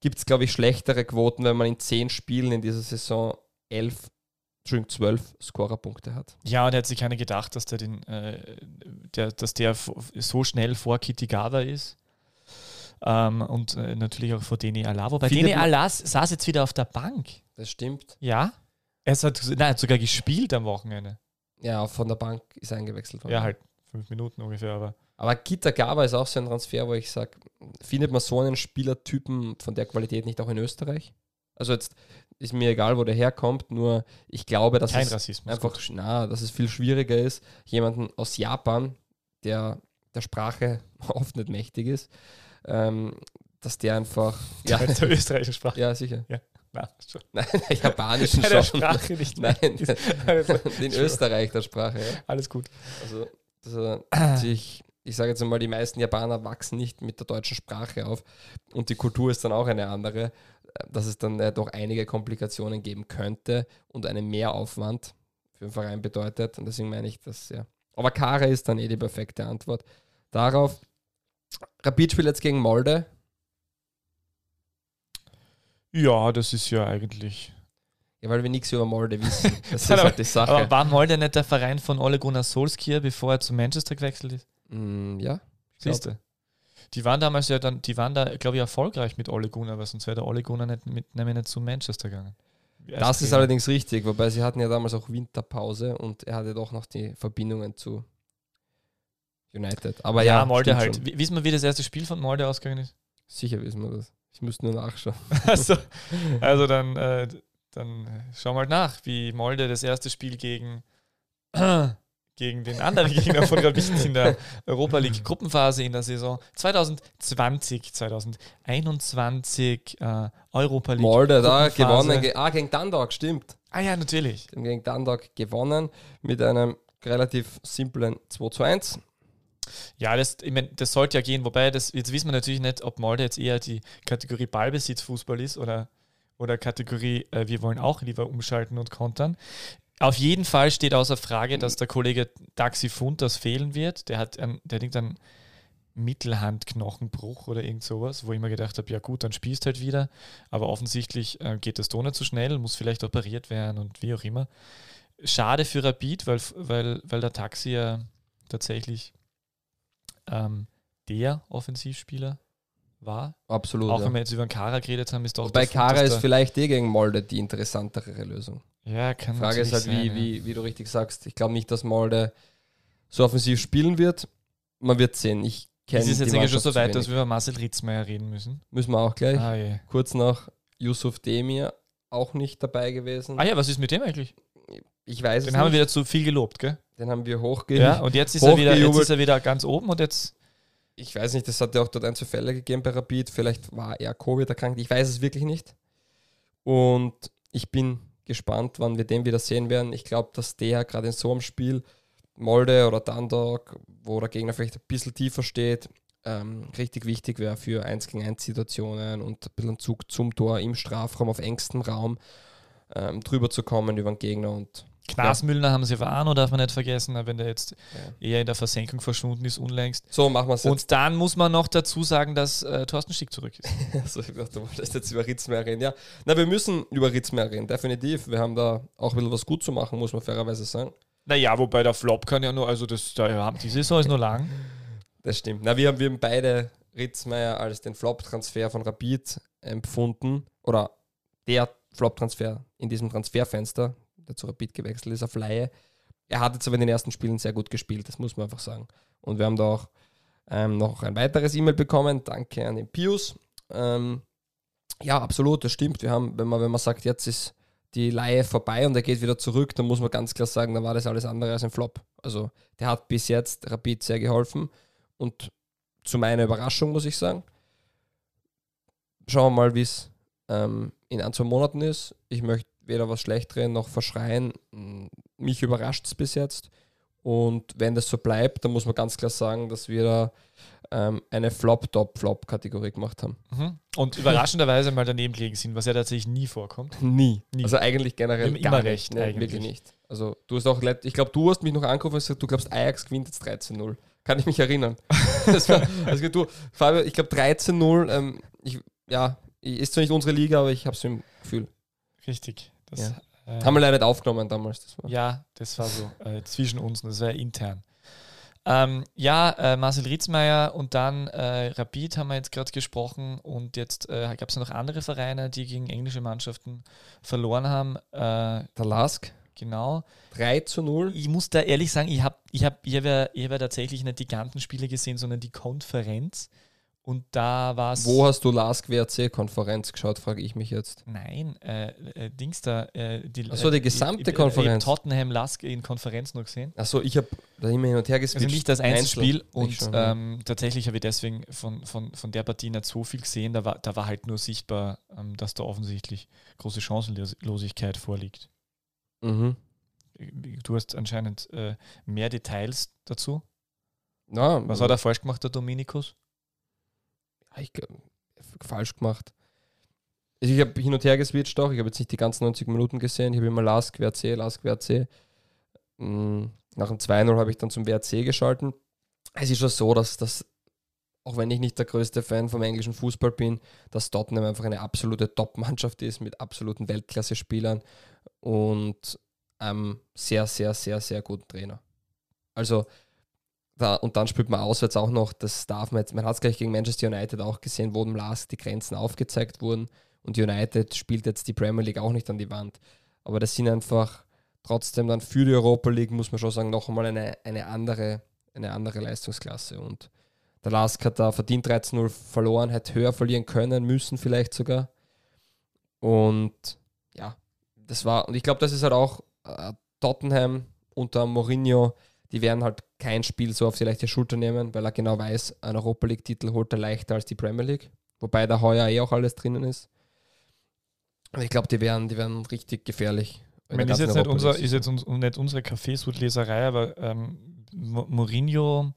gibt es, glaube ich, schlechtere Quoten, wenn man in zehn Spielen in dieser Saison elf, Entschuldigung, zwölf Scorerpunkte hat. Ja, und er hat sich keiner gedacht, dass der, den, äh, der, dass der so schnell vor Kitty Gada ist. Ähm, und äh, natürlich auch vor Deni Alavo. Bei Deni Alas saß jetzt wieder auf der Bank. Das stimmt. Ja. Er hat, nein, hat sogar gespielt am Wochenende. Ja, von der Bank ist eingewechselt worden. Ja, halt fünf Minuten ungefähr, aber. Aber Kita Gaba ist auch so ein Transfer, wo ich sage, findet man so einen Spielertypen von der Qualität nicht auch in Österreich? Also jetzt ist mir egal, wo der herkommt, nur ich glaube, dass Kein es Rassismus, einfach, na, dass es viel schwieriger ist, jemanden aus Japan, der der Sprache oft nicht mächtig ist, ähm, dass der einfach ja, der österreichischen Sprache. Ja, sicher. Ja. Nein, der japanischen Bei schon. der Sprache nicht. Nein, in Österreich der Sprache. Ja. Alles gut. Also, also sich, ich sage jetzt einmal, die meisten Japaner wachsen nicht mit der deutschen Sprache auf und die Kultur ist dann auch eine andere, dass es dann äh, doch einige Komplikationen geben könnte und einen Mehraufwand für den Verein bedeutet. Und deswegen meine ich das ja. Aber Kare ist dann eh die perfekte Antwort darauf. Rapid spielt jetzt gegen Molde. Ja, das ist ja eigentlich. Ja, weil wir nichts über Molde wissen. Das ist halt die Sache. Aber war Molde nicht der Verein von Ole Gunnar Solskjaer, bevor er zu Manchester gewechselt ist? Mm, ja. Siehst du? Die waren damals ja dann, die waren da, glaube ich, erfolgreich mit Ole Gunnar, weil sonst wäre der Ole Gunnar nicht, mit, nämlich nicht zu Manchester gegangen. Das ist allerdings richtig, wobei sie hatten ja damals auch Winterpause und er hatte doch noch die Verbindungen zu United. Aber ja, ja Molde halt. Schon. Wissen wir, wie das erste Spiel von Molde ausgegangen ist? Sicher wissen wir das. Ich müsste nur nachschauen. Also, also dann, äh, dann schauen wir halt nach, wie Molde das erste Spiel gegen, gegen den anderen Gegner von Rapid in der Europa League Gruppenphase in der Saison 2020, 2021 äh, Europa League. Molde da gewonnen. Ah, gegen Dundalk, stimmt. Ah ja, natürlich. Gegen Dundalk gewonnen mit einem relativ simplen 2 zu 1. Ja, das, ich mein, das sollte ja gehen, wobei das, jetzt wissen wir natürlich nicht, ob Molde jetzt eher die Kategorie Ballbesitzfußball ist oder, oder Kategorie, äh, wir wollen auch lieber umschalten und kontern. Auf jeden Fall steht außer Frage, dass der Kollege Daxi Funtas fehlen wird. Der hat ein, der denkt an Mittelhandknochenbruch oder irgend sowas, wo ich mir gedacht habe, ja gut, dann spielst halt wieder. Aber offensichtlich äh, geht das doch nicht so schnell, muss vielleicht operiert werden und wie auch immer. Schade für Rapid, weil, weil, weil der Taxi ja tatsächlich ähm, der Offensivspieler war. Absolut. Auch ja. wenn wir jetzt über den Kara geredet haben, ist doch. Bei Kara ist vielleicht eh gegen Molde die interessantere Lösung. Ja, kann Die Frage ist halt, sein, wie, ja. wie, wie du richtig sagst. Ich glaube nicht, dass Molde so offensiv spielen wird. Man wird sehen. Ich kenne Es ist jetzt schon so weit, dass wir über Marcel Ritzmeier reden müssen. Müssen wir auch gleich. Ah, yeah. Kurz nach Yusuf Demir auch nicht dabei gewesen. Ah ja, was ist mit dem eigentlich? Ich weiß Den haben wir wieder zu viel gelobt, gell? Den haben wir hochge Ja, und jetzt ist, er wieder, jetzt ist er wieder ganz oben und jetzt. Ich weiß nicht, das hat ja auch dort ein, zwei Fälle gegeben bei Rapid. Vielleicht war er Covid erkrankt. Ich weiß es wirklich nicht. Und ich bin gespannt, wann wir den wieder sehen werden. Ich glaube, dass der gerade in so einem Spiel, Molde oder Dundalk, wo der Gegner vielleicht ein bisschen tiefer steht, ähm, richtig wichtig wäre für 1 gegen 1 Situationen und ein bisschen Zug zum Tor im Strafraum auf engstem Raum ähm, drüber zu kommen über den Gegner und Knasmüllner haben sie Warno, darf man nicht vergessen, wenn der jetzt Ja. eher in der Versenkung verschwunden ist, unlängst. so machen wir es. Und dann muss man noch dazu sagen, dass äh, Thorsten Schick zurück ist. Also ich dachte, du wolltest jetzt über Ritzmeier reden. Ja, na, wir müssen über Ritzmeier reden, definitiv. Wir haben da auch ein bisschen was gut zu machen, muss man fairerweise sagen. Naja, wobei der Flop kann ja nur, also das, da, die Saison ist nur lang. Das stimmt. Na, wir haben, wir haben beide Ritzmeier als den Flop-Transfer von Rapid empfunden. Oder der Flop-Transfer in diesem Transferfenster, der zu Rapid gewechselt ist, auf Laie. Er hat jetzt aber in den ersten Spielen sehr gut gespielt, das muss man einfach sagen. Und wir haben da auch ähm, noch ein weiteres E-Mail bekommen. Danke an den Pius. Ähm, ja, absolut, das stimmt. Wir haben, wenn man, wenn man sagt, jetzt ist die Laie vorbei und er geht wieder zurück, dann muss man ganz klar sagen, dann war das alles andere als ein Flop. Also der hat bis jetzt Rapid sehr geholfen und zu meiner Überraschung muss ich sagen. Schauen wir mal, wie es ähm, in ein, zwei Monaten ist. Ich möchte weder was schlecht reden noch verschreien. Mich überrascht es bis jetzt. Und wenn das so bleibt, dann muss man ganz klar sagen, dass wir da ähm, eine Flop-Top-Flop-Kategorie gemacht haben. Mhm. Und überraschenderweise mal daneben gelegen sind, was ja tatsächlich nie vorkommt. Nie. Nie. Also eigentlich generell gar immer nicht. recht, Nee, eigentlich. Wirklich nicht. Also du hast auch, ich glaube, du hast mich noch angerufen und gesagt, du glaubst, Ajax gewinnt jetzt 13-0. Kann ich mich erinnern. war, also du, Fabio, ich glaube 13-0, ähm, ja, ist zwar nicht unsere Liga, aber ich habe es im Gefühl. Richtig. Das, Ja. äh, Haben wir leider nicht aufgenommen damals. Das. Ja, das war so äh, zwischen uns, das war intern. Ähm, ja, äh, Marcel Ritzmeier und dann äh, Rapid haben wir jetzt gerade gesprochen und jetzt äh, gab es noch andere Vereine, die gegen englische Mannschaften verloren haben. Äh, Der Lask, genau. 3 zu 0. Ich muss da ehrlich sagen, ich habe ich hab, ich hab ja, ich hab ja tatsächlich nicht die ganzen Spiele gesehen, sondern die Konferenz. Und da war es. Wo hast du Lask WRC-Konferenz geschaut, frage ich mich jetzt. Nein, äh, äh, Dings da. Äh, die, Ach so, die äh, gesamte ich- Konferenz. Tottenham Lask in Konferenz noch gesehen. Achso, ich habe da immer hin und her geswitcht. Also nicht das Einzelspiel Einzel. und schon, ähm, tatsächlich habe ich deswegen von, von, von der Partie nicht so viel gesehen. Da war, da war halt nur sichtbar, ähm, dass da offensichtlich große Chancenlosigkeit vorliegt. Mhm. Du hast anscheinend äh, mehr Details dazu. Ja, Was hat er falsch gemacht, der Dominikus? Ja, ich, falsch gemacht. Also ich habe hin und her geswitcht auch. Ich habe jetzt nicht die ganzen 90 Minuten gesehen. Ich habe immer Lask, WRC, Lask, WRC. Mm, Nach dem 2-0 habe ich dann zum WRC geschalten. Es ist schon so, dass das, auch wenn ich nicht der größte Fan vom englischen Fußball bin, dass Tottenham einfach eine absolute Top-Mannschaft ist mit absoluten Weltklasse-Spielern und einem sehr, sehr, sehr, sehr guten Trainer. Also, da, und dann spielt man auswärts auch noch, das darf man jetzt, man hat es gleich gegen Manchester United auch gesehen, wo dem Last die Grenzen aufgezeigt wurden und United spielt jetzt die Premier League auch nicht an die Wand. Aber das sind einfach trotzdem dann für die Europa League, muss man schon sagen, noch einmal eine, eine, andere, eine andere Leistungsklasse. Und der Lask hat da verdient 13-0 verloren, hätte höher verlieren können, müssen vielleicht sogar. Und ja, das war, und ich glaube, das ist halt auch äh, Tottenham unter Mourinho, die werden halt kein Spiel so auf die leichte Schulter nehmen, weil er genau weiß, ein Europa League-Titel holt er leichter als die Premier League. Wobei da heuer eh auch alles drinnen ist. Und ich glaube, die werden, die werden richtig gefährlich. Ich in meine, ist jetzt, nicht unser, ist jetzt uns, nicht unsere Kaffeesudleserei, aber ähm, Mo- Mourinho,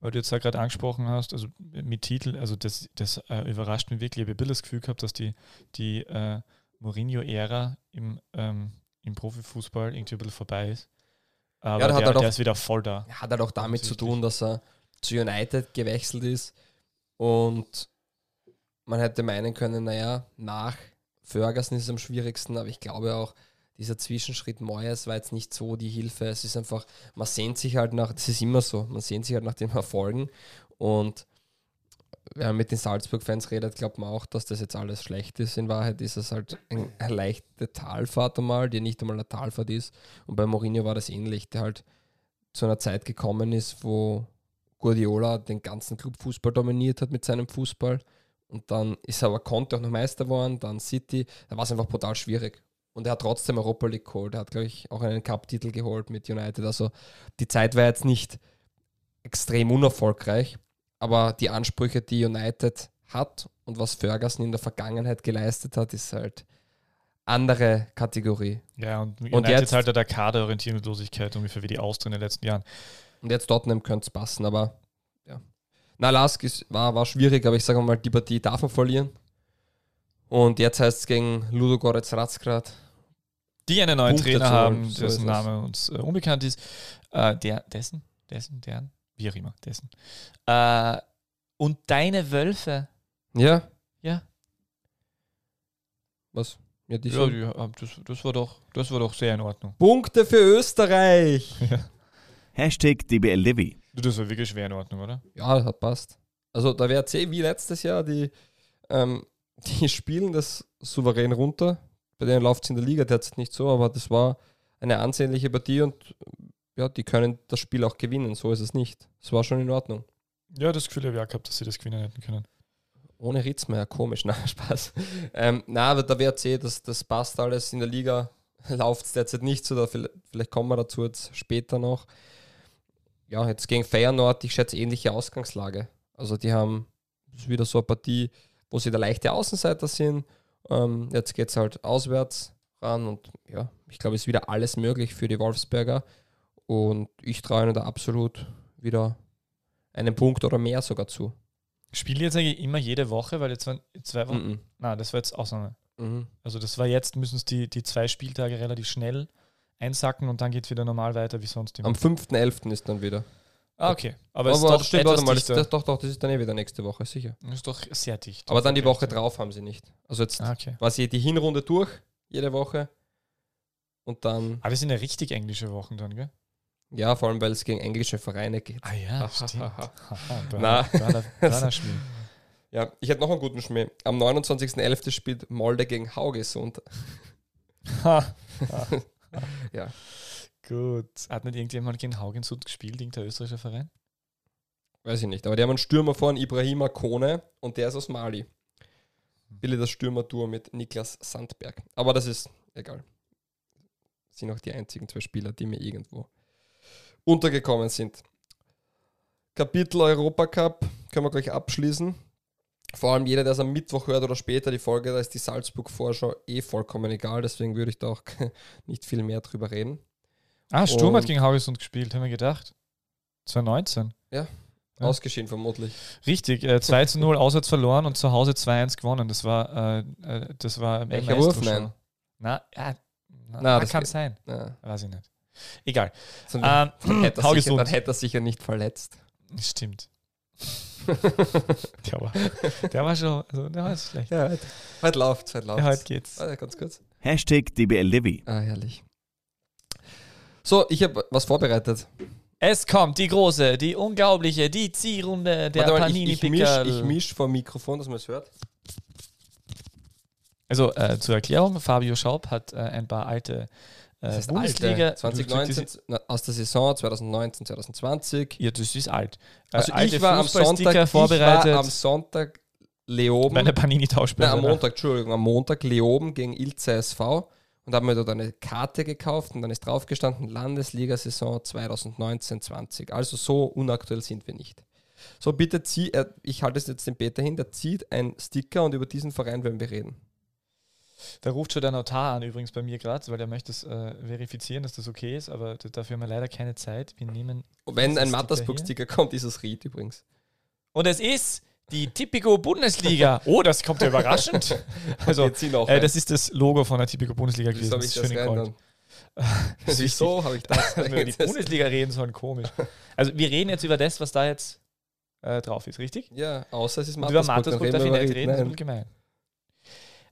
weil du jetzt da gerade angesprochen hast, also mit Titel, also das, das äh, überrascht mich wirklich. Ich habe ein bisschen das Gefühl gehabt, dass die, die äh, Mourinho-Ära im, ähm, im Profifußball irgendwie ein bisschen vorbei ist. Aber der der, hat halt der auch- ist wieder voll da. hat halt auch damit zu tun, dass er zu United gewechselt ist und man hätte meinen können, naja, nach Ferguson ist es am schwierigsten, aber ich glaube auch, dieser Zwischenschritt Moyes war jetzt nicht so die Hilfe. Es ist einfach, man sehnt sich halt nach, das ist immer so, man sehnt sich halt nach den Erfolgen und wenn man mit den Salzburg-Fans redet, glaubt man auch, dass das jetzt alles schlecht ist. In Wahrheit ist es halt ein- eine leichte Talfahrt einmal, die nicht einmal eine Talfahrt ist. Und bei Mourinho war das ähnlich, der halt zu einer Zeit gekommen ist, wo Guardiola den ganzen Clubfußball dominiert hat mit seinem Fußball. Und dann ist er aber konnte auch noch Meister geworden, dann City. Da war es einfach brutal schwierig. Und er hat trotzdem Europa League geholt. Er hat, glaube ich, auch einen Cup-Titel geholt mit United. Also die Zeit war jetzt nicht extrem unerfolgreich, aber die Ansprüche, die United hat und was Ferguson in der Vergangenheit geleistet hat, ist halt andere Kategorie. Ja, und, Und United jetzt- ist halt der Kaderorientierungslosigkeit, ungefähr wie die Austria in den letzten Jahren. Und jetzt Tottenham könnte es passen, aber ja. Na, Lask ist, war, war schwierig, aber ich sage mal, die Partie darf man verlieren. Und jetzt heißt es gegen Ludogorets Razgrad. Die einen neuen Punkte Trainer haben, dessen es. Name uns äh, unbekannt ist. Äh, der, dessen, dessen, deren, wie auch immer, dessen. Äh, und deine Wölfe. Ja? Ja. Was? Ja, die Ja, haben- das, das, war doch, das war doch sehr in Ordnung. Punkte für Österreich! Hashtag DBLDW. Das war wirklich schwer in Ordnung, oder? Ja, hat passt. Also der WRC wie letztes Jahr, die, ähm, die spielen das souverän runter. Bei denen läuft es in der Liga derzeit nicht so, aber das war eine ansehnliche Partie und ja, die können das Spiel auch gewinnen. So ist es nicht. Es war schon in Ordnung. Ja, das Gefühl habe ich auch gehabt, dass sie das gewinnen hätten können. Ohne Ritzmeier, komisch, na, Spaß. Ähm, na, aber der WRC, das, das passt alles. In der Liga läuft es derzeit nicht so, da vielleicht, vielleicht kommen wir dazu jetzt später noch. Ja, jetzt gegen Feyenoord, ich schätze ähnliche Ausgangslage. Also die haben wieder so eine Partie, wo sie der leichte Außenseiter sind. Ähm, jetzt geht es halt auswärts ran und ja, ich glaube, es ist wieder alles möglich für die Wolfsberger. Und ich traue ihnen da absolut wieder einen Punkt oder mehr sogar zu. Spielen die jetzt eigentlich immer jede Woche, weil jetzt waren zwei Wochen. Mhm. Nein, das war jetzt Ausnahme. Mhm. Also das war jetzt, müssen es die, die zwei Spieltage relativ schnell einsacken und dann geht es wieder normal weiter wie sonst immer. Am 5.11. ist dann wieder. ah, okay. Aber, es ist Aber doch stimmt, etwas warte mal, das, doch, doch, das ist dann eh wieder nächste Woche, sicher. Das ist doch sehr dicht. Aber dann die Woche drauf haben sie nicht. Also jetzt Ah, okay. quasi die Hinrunde durch, jede Woche. Und dann, Ah, das sind ja richtig englische Wochen dann, gell? Ja, vor allem, weil es gegen englische Vereine geht. Ah ja, stimmt. Na. Ja, ich hätte noch einen guten Schmäh. Am 29.11. spielt Molde gegen Haugesund. Ha. Ja. Gut. Hat nicht irgendjemand gegen Haugensund gespielt, irgendein österreichischer Verein? Weiß ich nicht. Aber die haben einen Stürmer vorn, Ibrahima Kone, und der ist aus Mali. Billy das Stürmer-Tour mit Niklas Sandberg. Aber das ist egal. Das sind auch die einzigen zwei Spieler, die mir irgendwo untergekommen sind. Kapitel Europacup können wir gleich abschließen. Vor allem jeder, der es am Mittwoch hört oder später die Folge, da ist die Salzburg-Vorschau eh vollkommen egal. Deswegen würde ich da auch nicht viel mehr drüber reden. Ah, Sturm hat Und- gegen Haugesund gespielt, haben wir gedacht. 2019. Ja. Ausgeschieden vermutlich. Richtig, äh, 2 zu 0 auswärts verloren und zu Hause 2-1 gewonnen. Das war, äh, äh, das war Welcher Wurf? Nein. Na, ja, na, Na, ah, das kann sein. Ja. Weiß ich nicht. Egal. Sondern Ähm, dann, hätte er sicher, Haugesund. dann hätte er sicher nicht verletzt. Stimmt. Der war, der war schon, also der war schlecht. Ja, heute, heute läuft heute läuft Ja, heute geht's. Ah, ganz kurz. Hashtag DBLDW. Ah, herrlich. So, ich habe was vorbereitet. Es kommt die große, die unglaubliche, die Zielrunde der Warte ich, panini ich misch, ich misch vor dem Mikrofon, dass man es hört. Also äh, zur Erklärung, Fabio Schaub hat äh, ein paar alte äh, Das ist Bundesliga. alte, 2019, na, aus der Saison 2019, 2020. Ja, das ist alt. Äh, Also alte ich war am Sonntag, vorbereitet. ich war am Sonntag Leoben. meine Nein, Panini-Tauschbälle. am Montag, Entschuldigung, am Montag Leoben gegen Ilze SV und habe mir dort eine Karte gekauft und dann ist draufgestanden Landesliga-Saison 2019-20. Also so unaktuell sind wir nicht. So, bitte zieh, äh, ich halte es jetzt dem Peter hin, der zieht ein Sticker und über diesen Verein werden wir reden. Da ruft schon der Notar an, übrigens bei mir gerade, weil der möchte es äh, verifizieren, dass das okay ist, aber dafür haben wir leider keine Zeit. Wir nehmen. Wenn ein Sticker Mattersburg-Sticker kommt, ist es Ried übrigens. Und es ist die Tipico Bundesliga. Oh, das kommt ja überraschend. Also, äh, das ist das Logo von der Tipico Bundesliga gewesen. Das ich ist das schön? Das Wieso habe ich das? Dass wir über die Bundesliga reden sollen, komisch. Also wir reden jetzt über das, was da jetzt äh, drauf ist, richtig? Ja, außer es ist Und über Mattersburg. Mattersburg darf ich nicht reden, das ist ein bisschen gemein.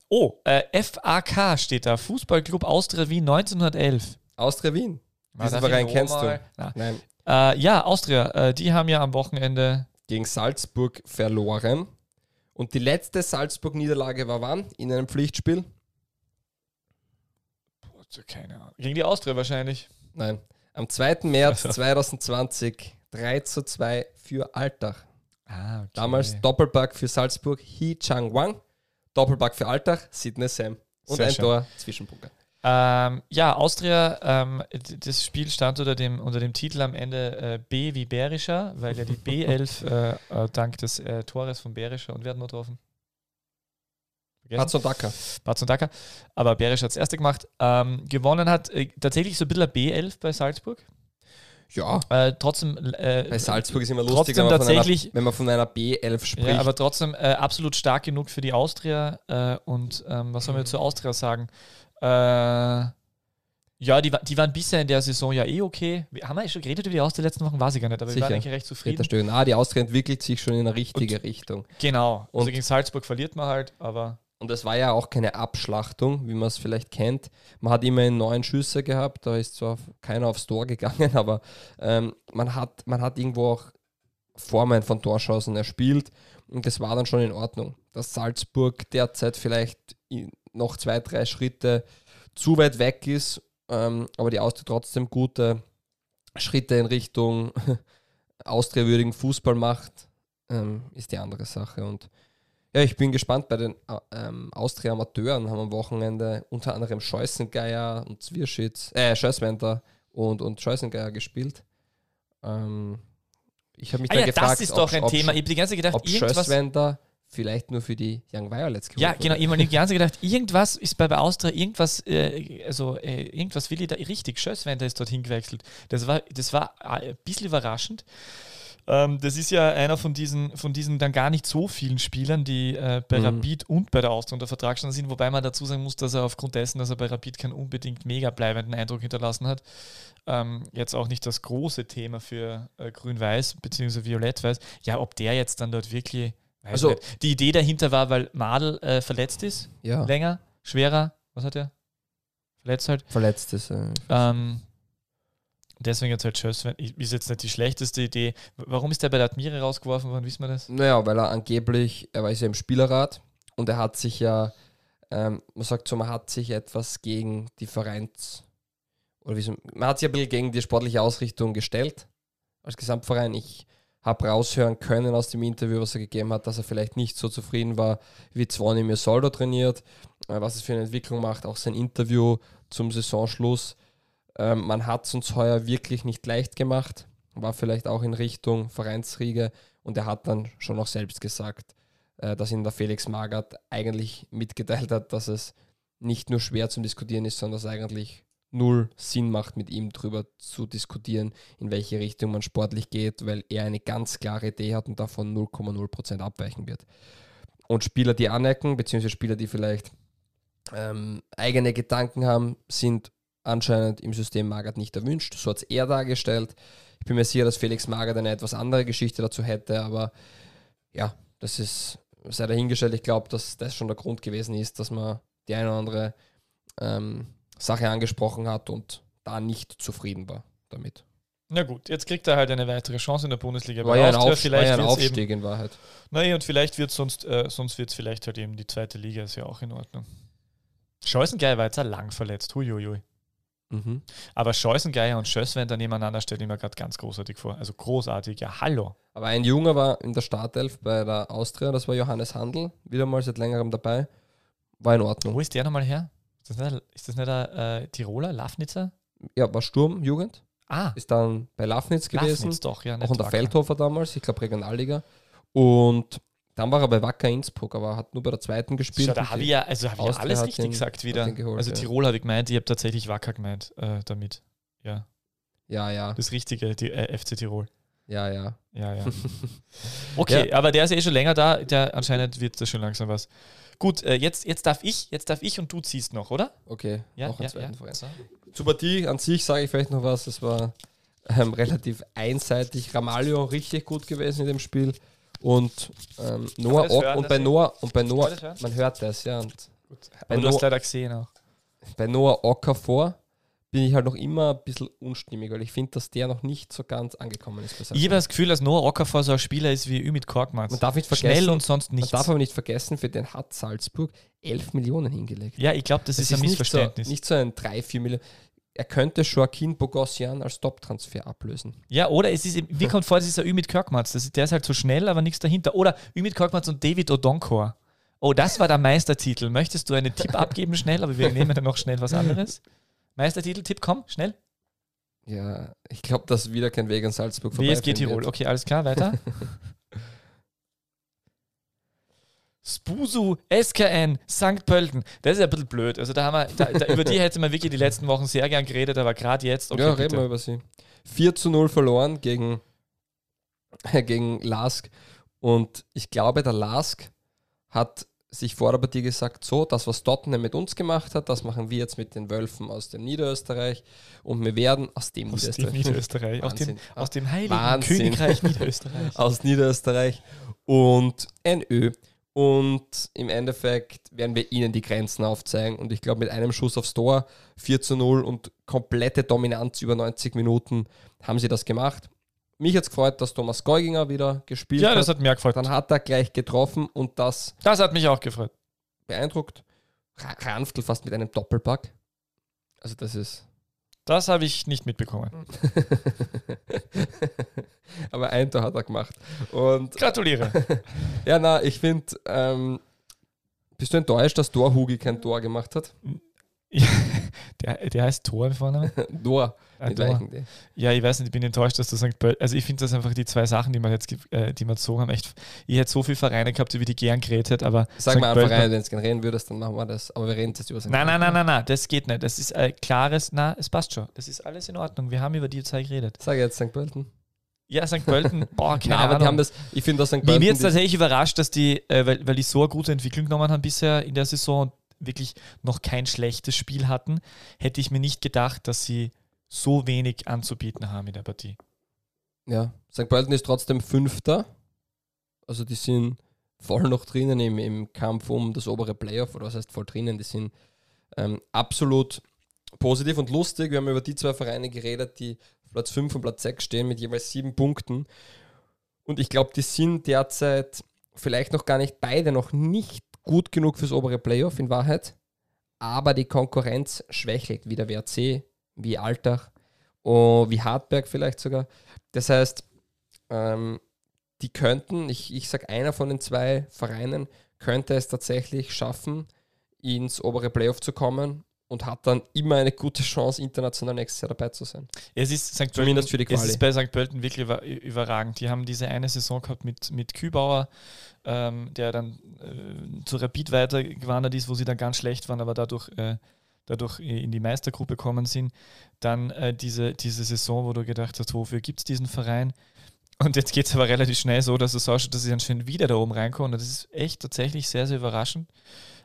Oh, äh, FAK steht da, Fußballclub Austria Wien 1911. Austria Wien. Na, Diesen Verein kennst Na, Nein. Äh, ja, Austria, äh, die haben ja am Wochenende Gegen Salzburg verloren. Und die letzte Salzburg-Niederlage war wann? In einem Pflichtspiel? keine Ahnung. Gegen die Austria wahrscheinlich. Nein. Am 2. März Also. 2020 3 zu 2 für Altach. Ah, okay. Damals Doppelpack für Salzburg, Hee Chang Wang. Doppelpack für Altach, Sidney Sam. Und Sehr ein schön. Tor, Zwischenpunkt. Ähm, ja, Austria, ähm, das Spiel stand unter dem, unter dem Titel am Ende äh, B wie Berischer, weil ja die B11 äh, äh, dank des äh, Tores von Berischer und wer hat nur getroffen? Hat's und Dacker. Batz und Dacker. Aber Berisch hat das erste gemacht. Ähm, gewonnen hat äh, tatsächlich so ein bisschen ein B11 bei Salzburg. Ja, Äh, trotzdem. Äh, bei Salzburg ist immer lustig, wenn man, von einer, tatsächlich- wenn man von einer B11 spricht. Ja, aber trotzdem äh, absolut stark genug für die Austria. Äh, und ähm, was soll Mhm. man zur Austria sagen? Äh, ja, die, die waren bisher in der Saison ja eh okay. Wir, haben wir schon geredet über die Austria letzten Wochen? Weiß ich gar nicht, aber wir Sicher. waren eigentlich recht zufrieden. Ah, die Austria entwickelt sich schon in eine richtige Richtung. Genau. Also Und- gegen Salzburg verliert man halt, aber Und es war ja auch keine Abschlachtung, wie man es vielleicht kennt. Man hat immerhin neun Schüsse gehabt, da ist zwar keiner aufs Tor gegangen, aber ähm, man, hat, man hat irgendwo auch Formen von Torschancen erspielt und das war dann schon in Ordnung. Dass Salzburg derzeit vielleicht noch zwei, drei Schritte zu weit weg ist, ähm, aber die Austria trotzdem gute Schritte in Richtung austriawürdigen Fußball macht, ähm, ist die andere Sache. Und ja, ich bin gespannt bei den äh, ähm, Austria-Amateuren. Haben am Wochenende unter anderem Scheußengeier und Zwirschitz, äh, Scheußwender und, und Scheußengeier gespielt. Ähm, ich habe mich ah, dann ja, gefragt, das ist doch ein ob, Thema. Ich habe die ganze Zeit gedacht, ob irgendwas. Vielleicht nur für die Young Violets geholt Ja, genau. wurde. Ich habe mir die ganze Zeit gedacht, irgendwas ist bei, bei Austria, irgendwas, äh, also äh, irgendwas will ich da richtig. Schösswender ist dorthin gewechselt. Das war, das war äh, ein bisschen überraschend. Ähm, das ist ja einer von diesen, von diesen dann gar nicht so vielen Spielern, die äh, bei Mhm. Rapid und bei der Austria unter Vertrag standen sind, wobei man dazu sagen muss, dass er aufgrund dessen, dass er bei Rapid keinen unbedingt mega bleibenden Eindruck hinterlassen hat, ähm, jetzt auch nicht das große Thema für äh, Grün-Weiß bzw. Violett-Weiß. Ja, ob der jetzt dann dort wirklich, weiß Also- nicht. Die Idee dahinter war, weil Madel äh, verletzt ist, Ja, länger, schwerer, was hat er? Verletzt halt. verletzt ist. Äh, Ähm, deswegen jetzt halt Schöss, ist jetzt nicht die schlechteste Idee. Warum ist der bei der Admire rausgeworfen worden, wissen wir das? Naja, weil er angeblich, er war ja im Spielerrat und er hat sich ja, ähm, man sagt so, man hat sich etwas gegen die Vereins, oder wie so, man hat sich ein bisschen gegen die sportliche Ausrichtung gestellt als Gesamtverein. Ich habe raushören können aus dem Interview, was er gegeben hat, dass er vielleicht nicht so zufrieden war, wie Zvonimir Soldo trainiert, äh, was es für eine Entwicklung macht, auch sein Interview zum Saisonschluss. Ähm, man hat es uns heuer wirklich nicht leicht gemacht, war vielleicht auch in Richtung Vereinsriege und er hat dann schon auch selbst gesagt, äh, dass ihn der Felix Magath eigentlich mitgeteilt hat, dass es nicht nur schwer zum Diskutieren ist, sondern dass es eigentlich null Sinn macht, mit ihm darüber zu diskutieren, in welche Richtung man sportlich geht, weil er eine ganz klare Idee hat und davon 0,0% abweichen wird. Und Spieler, die anecken, beziehungsweise Spieler, die vielleicht ähm, eigene Gedanken haben, sind anscheinend im System Magath nicht erwünscht. So hat es er dargestellt. Ich bin mir sicher, dass Felix Magath eine etwas andere Geschichte dazu hätte, aber ja, das ist, sei dahingestellt. Ich glaube, dass das schon der Grund gewesen ist, dass man die eine oder andere ähm, Sache angesprochen hat und da nicht zufrieden war damit. Na gut, jetzt kriegt er halt eine weitere Chance in der Bundesliga. War ja ein, Austria. Auf, war ja ein Aufstieg in Wahrheit. Eben, naja, und vielleicht wird sonst, äh, sonst wird es vielleicht halt eben die zweite Liga, ist ja auch in Ordnung. Scheusengeier war jetzt lang verletzt, huiuiui. Mhm. Aber Scheusengeier und Schösswender nebeneinander stelle ich mir gerade ganz großartig vor. Also großartig, ja, hallo. Aber ein Junger war in der Startelf bei der Austria, das war Johannes Handel, wieder mal seit längerem dabei. War in Ordnung. Wo ist der nochmal her? Ist das nicht, ist das nicht ein äh, Tiroler, Lafnitzer? Ja, war Sturm, Jugend. Ah, Ist dann bei Lafnitz gewesen. Lafnitz doch, ja. auch unter. Feldhofer damals, ich glaube Regionalliga. Und dann war er bei Wacker Innsbruck, aber hat nur bei der zweiten gespielt. Schau, da habe ich ja, also habe ich ja alles richtig den- gesagt wieder. geholt, also ja. Tirol habe ich gemeint, ich habe tatsächlich Wacker gemeint äh, damit. Ja, Ja, ja, das Richtige, die äh, FC Tirol. ja, ja. Ja, ja. Okay, aber der ist eh schon länger da, der anscheinend wird das schon langsam was. Gut, äh, jetzt, jetzt darf ich, jetzt darf ich und du ziehst noch, oder? Okay, Ja, noch einen ja, zweiten ja. Zur Partie an sich sage ich vielleicht noch was. Es war ähm, relativ einseitig. Ramalho richtig gut gewesen in dem Spiel. Und ähm, Noah das Ock, und das bei? Noah und bei Noah, man das man hört das, ja. Und. Bei du hast leider gesehen auch. bei Noah Ocker vor bin ich halt noch immer ein bisschen unstimmig, weil ich finde, dass der noch nicht so ganz angekommen ist. Ich habe das Gefühl, dass Noah Okafor so ein Spieler ist wie Ümit Korkmaz. Man darf nicht vergessen, Schnell und sonst man nichts. darf aber nicht vergessen, für den hat Salzburg 11 Millionen hingelegt. ja, ich glaube, das, ist ein Missverständnis. Nicht so, nicht so ein 3, 4 Millionen. Er könnte Joaquin Bogossian als Top-Transfer ablösen. Ja, oder es ist, wie kommt vor, das ist ein Ümit Korkmaz. Das ist, der ist halt so schnell, aber nichts dahinter. Oder Ümit Korkmaz und David Odonkor. Oh, das war der Meistertitel. Möchtest du einen Tipp abgeben schnell? Aber wir nehmen dann noch schnell was anderes. Meistertitel, Tipp, komm, schnell. Ja, ich glaube, dass wieder kein Weg an Salzburg vorbei WSG Tirol. Okay, alles klar, weiter. Spusu, SKN, St. Pölten. Das ist ja ein bisschen blöd. Also da haben wir, da, da, über die hätte man wirklich die letzten Wochen sehr gern geredet, aber gerade jetzt. Okay, ja, reden bitte. wir über sie. 4 zu 0 verloren gegen, gegen Lask. Und ich glaube, der Lask hat sich vor der Partie gesagt, so, das, was Tottenham mit uns gemacht hat, das machen wir jetzt mit den Wölfen aus dem Niederösterreich und wir werden aus dem aus Niederösterreich, dem Niederösterreich aus, dem, aus dem heiligen Wahnsinn. Königreich Niederösterreich, aus Niederösterreich und NÖ und im Endeffekt werden wir ihnen die Grenzen aufzeigen. Und ich glaube, mit einem Schuss aufs Tor, 4 zu 0 und komplette Dominanz über 90 Minuten haben sie das gemacht. Mich hat es gefreut, dass Thomas Geuginger wieder gespielt hat. Ja, das hat mir gefreut. Dann hat er gleich getroffen und das. Das hat mich auch gefreut. Beeindruckt. Ranftl fast mit einem Doppelpack. Also, das ist. Das habe ich nicht mitbekommen. Aber ein Tor hat er gemacht. Und Gratuliere. ja, na, ich finde, ähm, bist du enttäuscht, dass Dorhugi kein Tor gemacht hat? der, der heißt Tor vorne. Dor. Ah. Ja, ich weiß nicht, ich bin enttäuscht, dass du sagst, also ich finde das einfach die zwei Sachen, die man jetzt, äh, die man so haben, echt, ich hätte so viele Vereine gehabt, über die gern geredet hätte, aber. Sag mal einen Verein, wenn du gerne reden würdest, dann machen wir das. Aber wir reden jetzt über Nein, nein, nein, nein, nein, das geht nicht. Das ist ein klares, na, es passt schon. Das ist alles in Ordnung. Wir haben über die zwei geredet. Sag jetzt St. Pölten. Ja, St. Pölten, boah, keine Nein, aber Ahnung. die haben das, ich finde, dass St. Pölten. Mir jetzt tatsächlich überrascht, dass die, äh, weil, weil die so eine gute Entwicklung genommen haben bisher in der Saison wirklich noch kein schlechtes Spiel hatten, hätte ich mir nicht gedacht, dass sie so wenig anzubieten haben in der Partie. Ja, St. Pölten ist trotzdem Fünfter. Also die sind voll noch drinnen im, im Kampf um das obere Playoff, oder was heißt voll drinnen, die sind ähm, absolut positiv und lustig. Wir haben über die zwei Vereine geredet, die Platz 5 und Platz 6 stehen mit jeweils sieben Punkten. Und ich glaube, die sind derzeit vielleicht noch gar nicht beide noch nicht gut genug fürs obere Playoff in Wahrheit. Aber die Konkurrenz schwächelt, wie der WRC, wie Altach, oh, wie Hartberg vielleicht sogar. Das heißt, ähm, die könnten, ich, ich sage, einer von den zwei Vereinen könnte es tatsächlich schaffen, ins obere Playoff zu kommen und hat dann immer eine gute Chance, international nächstes Jahr dabei zu sein. Es ist St. Zumindest für die Quali. Es ist bei St. Pölten wirklich überragend. Die haben diese eine Saison gehabt mit, mit Kübauer, ähm, der dann äh, zu Rapid weitergewandert ist, wo sie dann ganz schlecht waren, aber dadurch, äh, dadurch in die Meistergruppe gekommen sind. Dann äh, diese, diese Saison, wo du gedacht hast, wofür gibt es diesen Verein? Und jetzt geht es aber relativ schnell so, dass es ausschaut, dass sie dann schon wieder da oben reinkommen. Und das ist echt tatsächlich sehr, sehr überraschend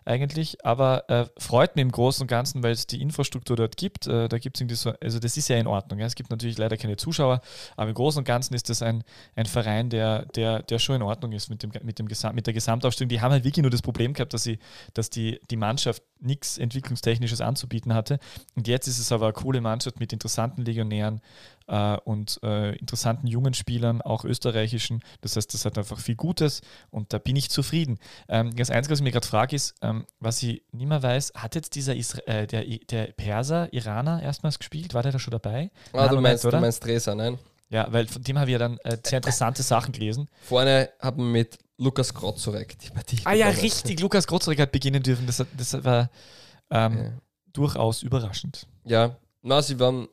eigentlich, aber äh, freut mich im Großen und Ganzen, weil es die Infrastruktur dort gibt. Äh, da gibt es so, also das ist ja in Ordnung. Ja. Es gibt natürlich leider keine Zuschauer, aber im Großen und Ganzen ist das ein, ein Verein, der, der, der schon in Ordnung ist mit, dem, mit, dem Gesam mit der Gesamtausstellung. Die haben halt wirklich nur das Problem gehabt, dass, sie, dass die, die Mannschaft nichts Entwicklungstechnisches anzubieten hatte. Und jetzt ist es aber eine coole Mannschaft mit interessanten Legionären, äh, und äh, interessanten jungen Spielern, auch österreichischen. Das heißt, das hat einfach viel Gutes und da bin ich zufrieden. Ähm, das Einzige, was ich mir gerade frage, ist, ähm, was ich nicht mehr weiß, hat jetzt dieser Isra äh, der, der Perser, Iraner erstmals gespielt? War der da schon dabei? Ah, du, meinst, oder? du meinst Dresa, nein? Ja, weil von dem habe ich ja dann äh, sehr interessante Sachen gelesen. Vorne haben wir mit Lukas Grozorek die Partie. Ah ja, richtig, Lukas Grozorek hat beginnen dürfen. Das, das war ähm, ja. durchaus überraschend. Ja, na, sie waren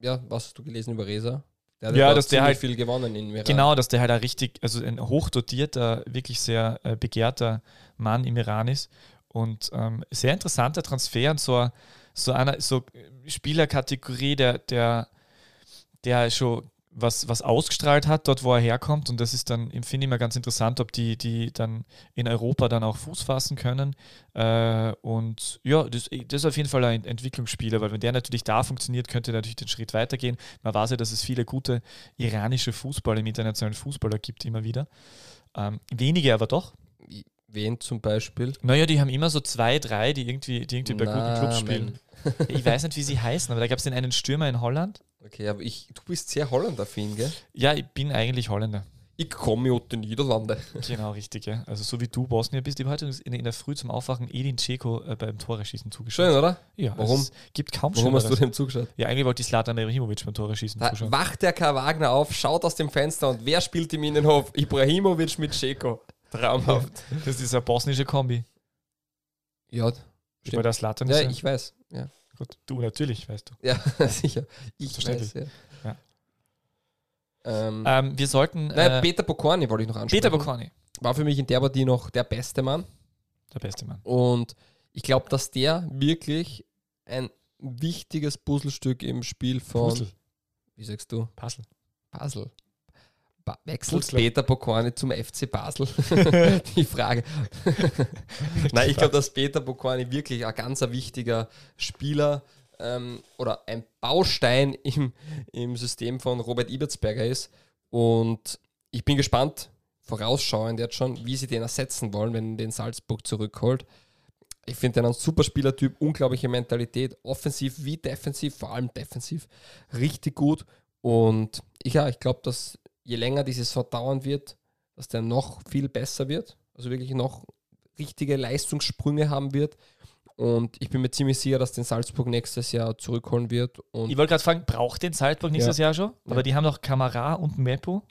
ja, was hast du gelesen über Reza? Der hat ja, dass der halt viel gewonnen in Iran. Genau, dass der halt ein richtig, also ein hochdotierter, wirklich sehr äh, begehrter Mann im Iran ist. Und ähm, sehr interessanter Transfer und so, so einer so Spielerkategorie, der, der, der schon was, was ausgestrahlt hat, dort wo er herkommt. Und das ist dann, finde ich mal ganz interessant, ob die, die dann in Europa dann auch Fuß fassen können. Äh, und ja, das, das, ist auf jeden Fall ein Entwicklungsspieler, weil wenn der natürlich da funktioniert, könnte er natürlich den Schritt weitergehen. Man weiß ja, dass es viele gute iranische Fußballer im internationalen Fußballer gibt, immer wieder. Ähm, wenige aber doch. Wen zum Beispiel? Naja, die haben immer so zwei, drei, die irgendwie, die irgendwie bei Na, guten Clubs spielen. ich weiß nicht, wie sie heißen, aber da gab es den einen Stürmer in Holland. Okay, aber ich, du bist sehr Holländer-Fan, gell? Ja, ich bin eigentlich Holländer. Ich komme aus den Niederlanden. Genau, richtig, ja. Also so wie du Bosnier bist. Ich habe heute in, in, der Früh zum Aufwachen Edin Dzeko äh, beim Toreschießen zugeschaut. Schön, oder? Ja. Warum? Es gibt kaum Warum hast du dem zugeschaut? Ja, eigentlich wollte ich Slatan Ibrahimovic beim Toreschießen da zuschauen. Wacht der Karl Wagner auf, schaut aus dem Fenster und wer spielt im Innenhof? Ibrahimovic mit Dzeko. Traumhaft. Das ist eine bosnische Kombi. Ja, Stimmt. Bei der Slatan ja ist ich weiß. Ja, Gut, du natürlich, weißt du. ja sicher. Ich Selbstverständlich. weiß, ja. Ja. Ähm, Ähm, wir sollten. nein, Äh, Peter Pokorny wollte ich noch ansprechen. Peter Bocconi, War für mich in der Partie noch der beste Mann. der beste Mann. Und ich glaube, dass der wirklich ein wichtiges Puzzlestück im Spiel von. Puzzle. Wie sagst du? Puzzle. Basel. Wechselt Puzzler. Peter Pokorny zum FC Basel? Die Frage. Nein, ich glaube, dass Peter Pokorny wirklich ein ganz wichtiger Spieler ähm, oder ein Baustein im, im System von Robert Ibertsberger ist. Und ich bin gespannt, vorausschauend jetzt schon, wie sie den ersetzen wollen, wenn den Salzburg zurückholt. Ich finde den ein super Spielertyp, unglaubliche Mentalität, offensiv wie defensiv, vor allem defensiv, richtig gut. Und ich, ja, ich glaube, dass je länger die Saison dauern wird, dass der noch viel besser wird. Also wirklich noch richtige Leistungssprünge haben wird. Und ich bin mir ziemlich sicher, dass den Salzburg nächstes Jahr zurückholen wird. Und Ich wollte gerade fragen, braucht den Salzburg nächstes Jahr schon? Aber Ja. die haben noch Kamara und Mepo.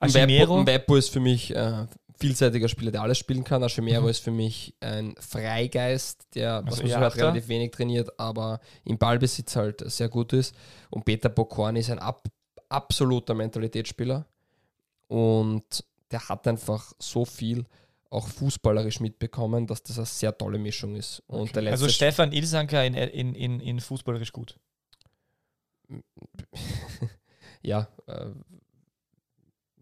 Mbeppo, Aschimero. Mbeppo ist für mich äh, vielseitiger Spieler, der alles spielen kann. Aschimero Mhm. ist für mich ein Freigeist, der, was Also man so hört, relativ wenig trainiert, aber im Ballbesitz halt sehr gut ist. Und Peter Bokorn ist ein ab, absoluter Mentalitätsspieler. Und der hat einfach so viel auch fußballerisch mitbekommen, dass das eine sehr tolle Mischung ist. Und der letzte Also Stefan Ilsanker in, in, in, in fußballerisch gut. ja, äh,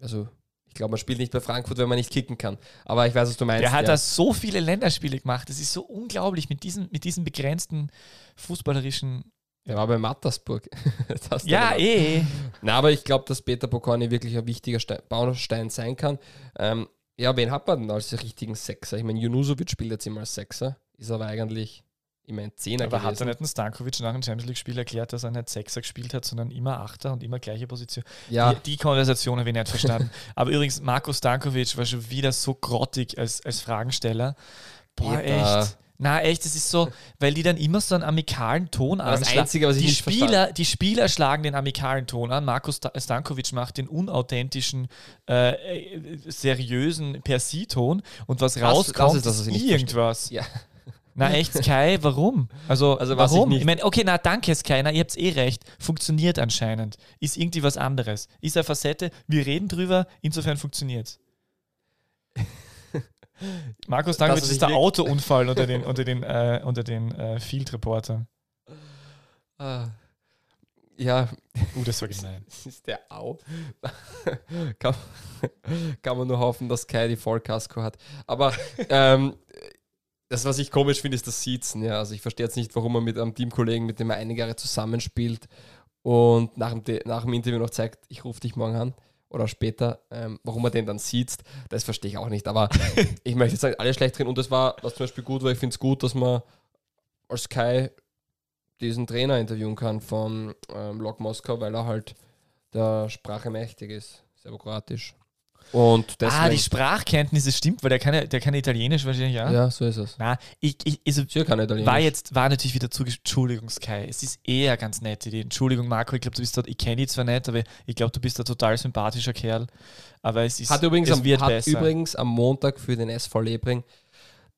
also ich glaube, man spielt nicht bei Frankfurt, wenn man nicht kicken kann. Aber ich weiß, was du meinst. Der hat ja. da so viele Länderspiele gemacht. Das ist so unglaublich mit diesen, mit diesen begrenzten fußballerischen. Der war bei Mattersburg. Ja, gesagt. eh. Na, aber ich glaube, dass Peter Pokorny wirklich ein wichtiger Stein, Baustein sein kann. Ähm, ja, wen hat man denn als richtigen Sechser? Ich meine, Junusovic spielt jetzt immer als Sechser, ist aber eigentlich immer ein Zehner Aber hat gewesen. er nicht ein Stankovic nach dem Champions League-Spiel erklärt, dass er nicht Sechser gespielt hat, sondern immer Achter und immer gleiche Position? ja, Die, die Konversation habe ich nicht verstanden. Aber übrigens, Marco Stankovic war schon wieder so grottig als, als Fragensteller. Boah, Peter. echt. Na, echt, das ist so, weil die dann immer so einen amikalen Ton das anschlagen. Einzige, was ich Die nicht Spieler, die Spieler schlagen den amikalen Ton an. Marco Sta Stankovic macht den unauthentischen, äh, äh, seriösen Per-Sie-Ton und was das rauskommt, ist das, was ich nicht irgendwas. Ja. Na echt, Sky, warum? Also, Also was warum? ich Ich, meine, okay, na danke Sky, na ihr habt eh recht. Funktioniert anscheinend. Ist irgendwie was anderes. Ist eine Facette, wir reden drüber, insofern funktioniert Markus Stankovic was ist der Autounfall unter den, unter den, äh, unter den äh, Field-Reportern. Ah. Ja, Uh, das war gemein. ist der Au. kann, kann man nur hoffen, dass Kai die Vollkasko hat. Aber ähm, das, was ich komisch finde, ist das Siezen. Ja. Also ich verstehe jetzt nicht, warum man mit einem Teamkollegen, mit dem er einige Jahre zusammenspielt und nach dem, De- nach dem Interview noch zeigt, ich rufe dich morgen an oder später, ähm, warum er den dann sieht, das verstehe ich auch nicht. Aber ich möchte jetzt sagen, alle schlecht drin. Und das war, was zum Beispiel gut war, ich finde es gut, dass man als Kai diesen Trainer interviewen kann von ähm, Lok Moskau, weil er halt der Sprache mächtig ist, serbokroatisch. Und deswegen, Ah, die Sprachkenntnisse stimmt, weil der kann, ja- der kann Italienisch wahrscheinlich, ja? ja, so ist es. Na, ich, ich, also, Sicher kann Italienisch. war jetzt, war natürlich wieder zu, Entschuldigung, Sky. Es ist eher ganz nett, die Entschuldigung, Marco, ich glaube, du bist dort, ich kenne dich zwar nicht, aber ich glaube, du bist ein total sympathischer Kerl. Aber es ist, hat übrigens, es am, wird hat besser. übrigens am Montag für den SV Lebring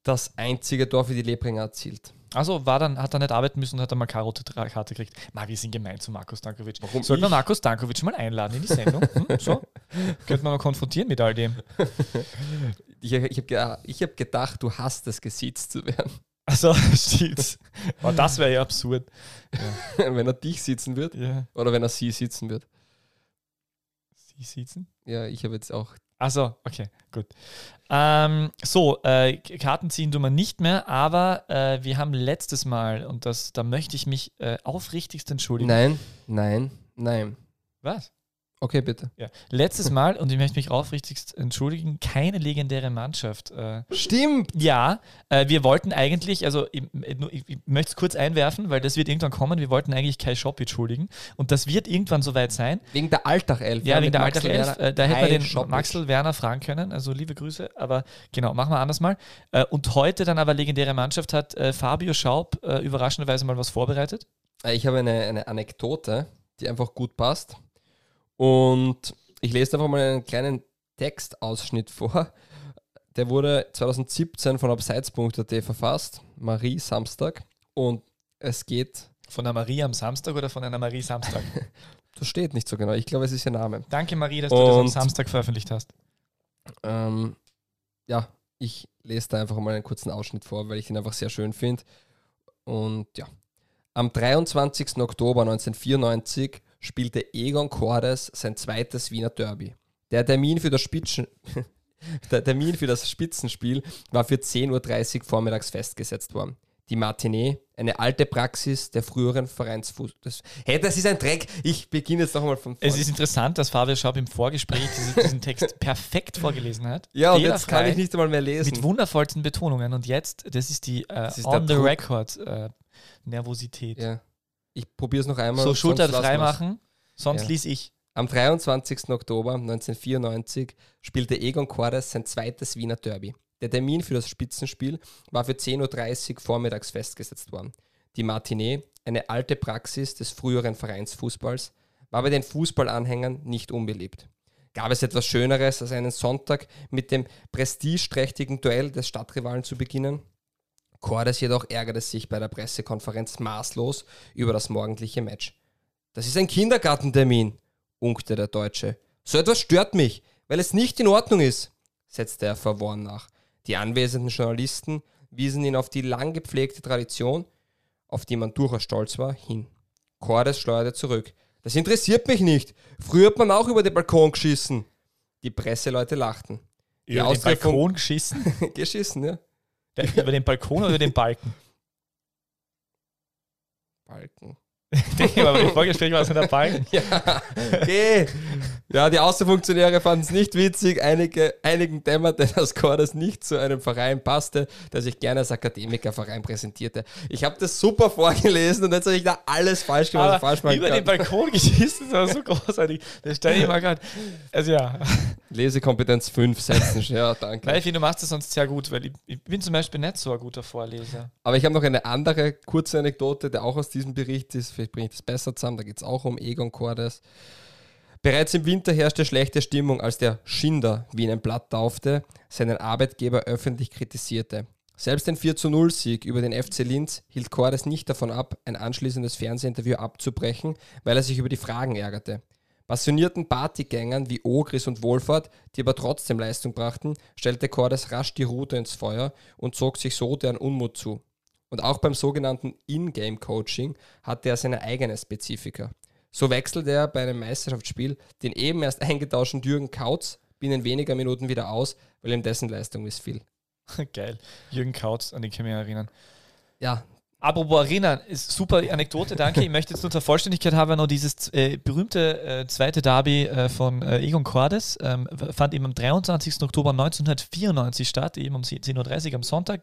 das einzige Tor für die Lebringer erzielt. Also war dann, hat er nicht arbeiten müssen und hat dann mal Tra- Karte gekriegt. Ma, wir sind gemein zu Markus Dankovic. Warum Sollten wir? Markus Dankovic mal einladen in die Sendung? Hm, so? Könnte man mal konfrontieren mit all dem. Ich, ich habe hab gedacht, du hast es, gesiezt zu werden. Also, stimmt. Oh, das wäre ja absurd. wenn er dich sitzen wird Ja. oder wenn er sie sitzen wird. Sie sitzen? Ja, ich habe jetzt auch. Also, okay, gut. Ähm, so, äh, Karten ziehen tun wir nicht mehr, aber äh, wir haben letztes Mal, und das, da möchte ich mich äh, aufrichtigst entschuldigen. Nein, nein, nein. Was? Okay, bitte. Ja. Letztes Mal, und ich möchte mich aufrichtigst entschuldigen, keine legendäre Mannschaft. Äh, Stimmt! Ja, äh, wir wollten eigentlich, also ich, ich, ich möchte es kurz einwerfen, weil das wird irgendwann kommen, wir wollten eigentlich Kai Schoppic schuldigen und das wird irgendwann soweit sein. Wegen der Alltag-Elf. Ja, wegen mit der Maxel Alltag 11, Werner, äh, da hätten wir den Schoppic. Maxel Werner fragen können, also liebe Grüße, aber genau, machen wir anders mal. Äh, und heute dann aber legendäre Mannschaft hat äh, Fabio Schaub äh, überraschenderweise mal was vorbereitet. Äh, Ich habe eine, eine Anekdote, die einfach gut passt. Und ich lese einfach mal einen kleinen Textausschnitt vor der wurde 2017 von abseits.at verfasst, Marie Samstag. Und es geht, Von einer Marie am Samstag oder von einer Marie Samstag? das steht nicht so genau, ich glaube, es ist ihr Name. Danke, Marie, dass du das am Und- Samstag veröffentlicht hast. Ähm, ja, ich lese da einfach mal einen kurzen Ausschnitt vor, weil ich ihn einfach sehr schön finde. Und ja, am 23. Oktober 1994 spielte Egon Cordes sein zweites Wiener Derby. Der Termin für das Spitzen Der Termin für das Spitzenspiel war für 10.30 Uhr vormittags festgesetzt worden. Die Matinee, eine alte Praxis der früheren Vereinsfuß. Das, hey, das ist ein Dreck. Ich beginne jetzt nochmal von vorne. Es ist interessant, dass Fabian Schaub im Vorgespräch diese, diesen Text perfekt vorgelesen hat. ja, und jetzt kann ich nicht einmal mehr lesen. Mit wundervollsten Betonungen. Und jetzt, das ist die äh, Das ist der on the Druck. record äh, Nervosität. Ja. Ich probiere es noch einmal. so Schulter frei machen, sonst Ja. lies ich. Am 23. Oktober 1994 spielte Egon Cordes sein zweites Wiener Derby. Der Termin für das Spitzenspiel war für 10.30 Uhr vormittags festgesetzt worden. Die Matinee, eine alte Praxis des früheren Vereinsfußballs, war bei den Fußballanhängern nicht unbeliebt. Gab es etwas Schöneres, als einen Sonntag mit dem prestigeträchtigen Duell des Stadtrivalen zu beginnen? Cordes jedoch ärgerte sich bei der Pressekonferenz maßlos über das morgendliche Match. Das ist ein Kindergartentermin, unkte der Deutsche. So etwas stört mich, weil es nicht in Ordnung ist, setzte er verworren nach. Die anwesenden Journalisten wiesen ihn auf die lang gepflegte Tradition, auf die man durchaus stolz war, hin. Cordes schleuderte zurück. Das interessiert mich nicht. Früher hat man auch über den Balkon geschissen. Die Presseleute lachten. Die Über den Balkon geschissen? geschissen, ja. Der, über den Balkon oder über den Balken? Balken. Ich denke mal, im Vorgespräch war es in der Balken. Ja, okay. Ja, die Außenfunktionäre fanden es nicht witzig. Einige, einigen dämmerte, dass Cordes nicht zu einem Verein passte, der sich gerne als Akademikerverein präsentierte. Ich habe das super vorgelesen und jetzt habe ich da alles falsch gemacht, Aber falsch über den kann. Balkon geschissen, das war so großartig. Das stelle ich mal gerade. Also ja. Lesekompetenz 5 setzen. Ja, danke. Weil ich finde, du machst das sonst sehr gut, weil ich, ich bin zum Beispiel nicht so ein guter Vorleser. Aber ich habe noch eine andere kurze Anekdote, der auch aus diesem Bericht ist. Vielleicht bringe ich das besser zusammen. Da geht es auch um Egon Cordes. Bereits im Winter herrschte schlechte Stimmung, als der Schinder, wie ihn ein Blatt taufte, seinen Arbeitgeber öffentlich kritisierte. Selbst den 4-0-Sieg über den FC Linz hielt Cordes nicht davon ab, ein anschließendes Fernsehinterview abzubrechen, weil er sich über die Fragen ärgerte. Passionierten Partygängern wie Ogris und Wohlfahrt, die aber trotzdem Leistung brachten, stellte Cordes rasch die Rute ins Feuer und zog sich so deren Unmut zu. Und auch beim sogenannten In-Game-Coaching hatte er seine eigene Spezifika. So wechselte er bei einem Meisterschaftsspiel den eben erst eingetauschten Jürgen Kautz binnen weniger Minuten wieder aus, weil ihm dessen Leistung missfiel. Geil. Jürgen Kautz, an den kann ich mich erinnern. Ja, Apropos erinnern, ist super Anekdote, danke. Ich möchte jetzt nur zur Vollständigkeit haben noch dieses äh, berühmte äh, zweite Derby äh, von äh, Egon Cordes. Ähm, fand eben am 23. Oktober 1994 statt, eben um 10.30 Uhr am Sonntag.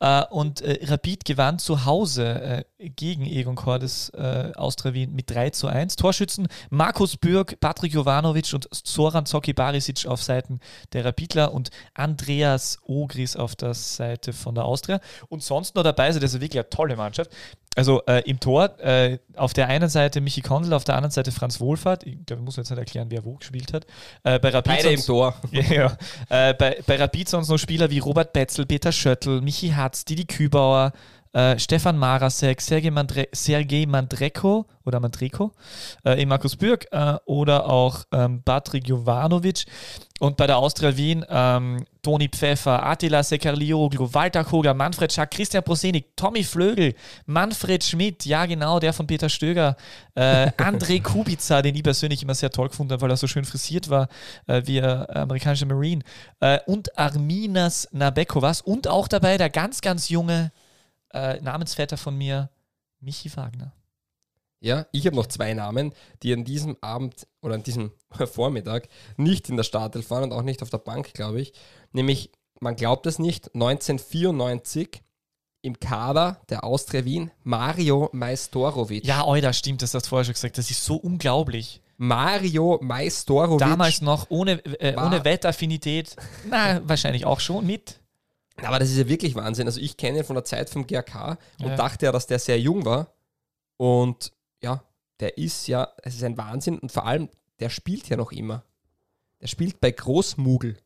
Äh, und äh, Rapid gewann zu Hause gegen Egon Cordes Austria Wien mit 3 zu 1. Torschützen Markus Bürg, Patrick Jovanovic und Zoran Zoki Barisic auf Seiten der Rapidler und Andreas Ogris auf der Seite von der Austria. Und sonst noch dabei sind, ist wirklich eine tolle Mannschaft. Also äh, im Tor, äh, auf der einen Seite Michi Kondel, auf der anderen Seite Franz Wohlfahrt. Ich glaube, ich muss jetzt nicht erklären, wer wo gespielt hat. Äh, bei Rapid beide im Tor. ja, ja. Äh, bei, bei Rapid sonst noch Spieler wie Robert Betzel, Peter Schöttl, Michi Hatz, Didi Kübauer, äh, Stefan Marasek, Sergej, Mandre Sergej Mandreko oder Mandreko, äh, Markus Bürg äh, oder auch ähm, Patrick Jovanovic. Und bei der Austria Wien ähm, Toni Pfeffer, Attila Sekarlioglu, Walter Koger, Manfred Schack, Christian Prosenik, Tommy Flögel, Manfred Schmidt, ja genau, der von Peter Stöger, äh, André Kubica, den ich persönlich immer sehr toll gefunden habe, weil er so schön frisiert war, äh, wie ein amerikanischer Marine, äh, und Arminas Nabekovas und auch dabei der ganz, ganz junge äh, Namensvetter von mir, Michi Wagner. Ja, ich habe noch zwei Namen, die an diesem Abend oder an diesem Vormittag nicht in der Startelf waren und auch nicht auf der Bank, glaube ich. Nämlich, man glaubt es nicht, 1994 im Kader der Austria Wien Mario Majstorovic. Ja, oi, das stimmt, das hast du vorher schon gesagt. Das ist so unglaublich. Mario Majstorovic. Damals noch ohne, äh, ohne Wettaffinität. Na, wahrscheinlich auch schon mit. Aber das ist ja wirklich Wahnsinn. Also ich kenne ihn von der Zeit vom GRK und Ja. dachte ja, dass der sehr jung war. Und ja, der ist ja, es ist ein Wahnsinn und vor allem, der spielt ja noch immer. Der spielt bei Großmugel.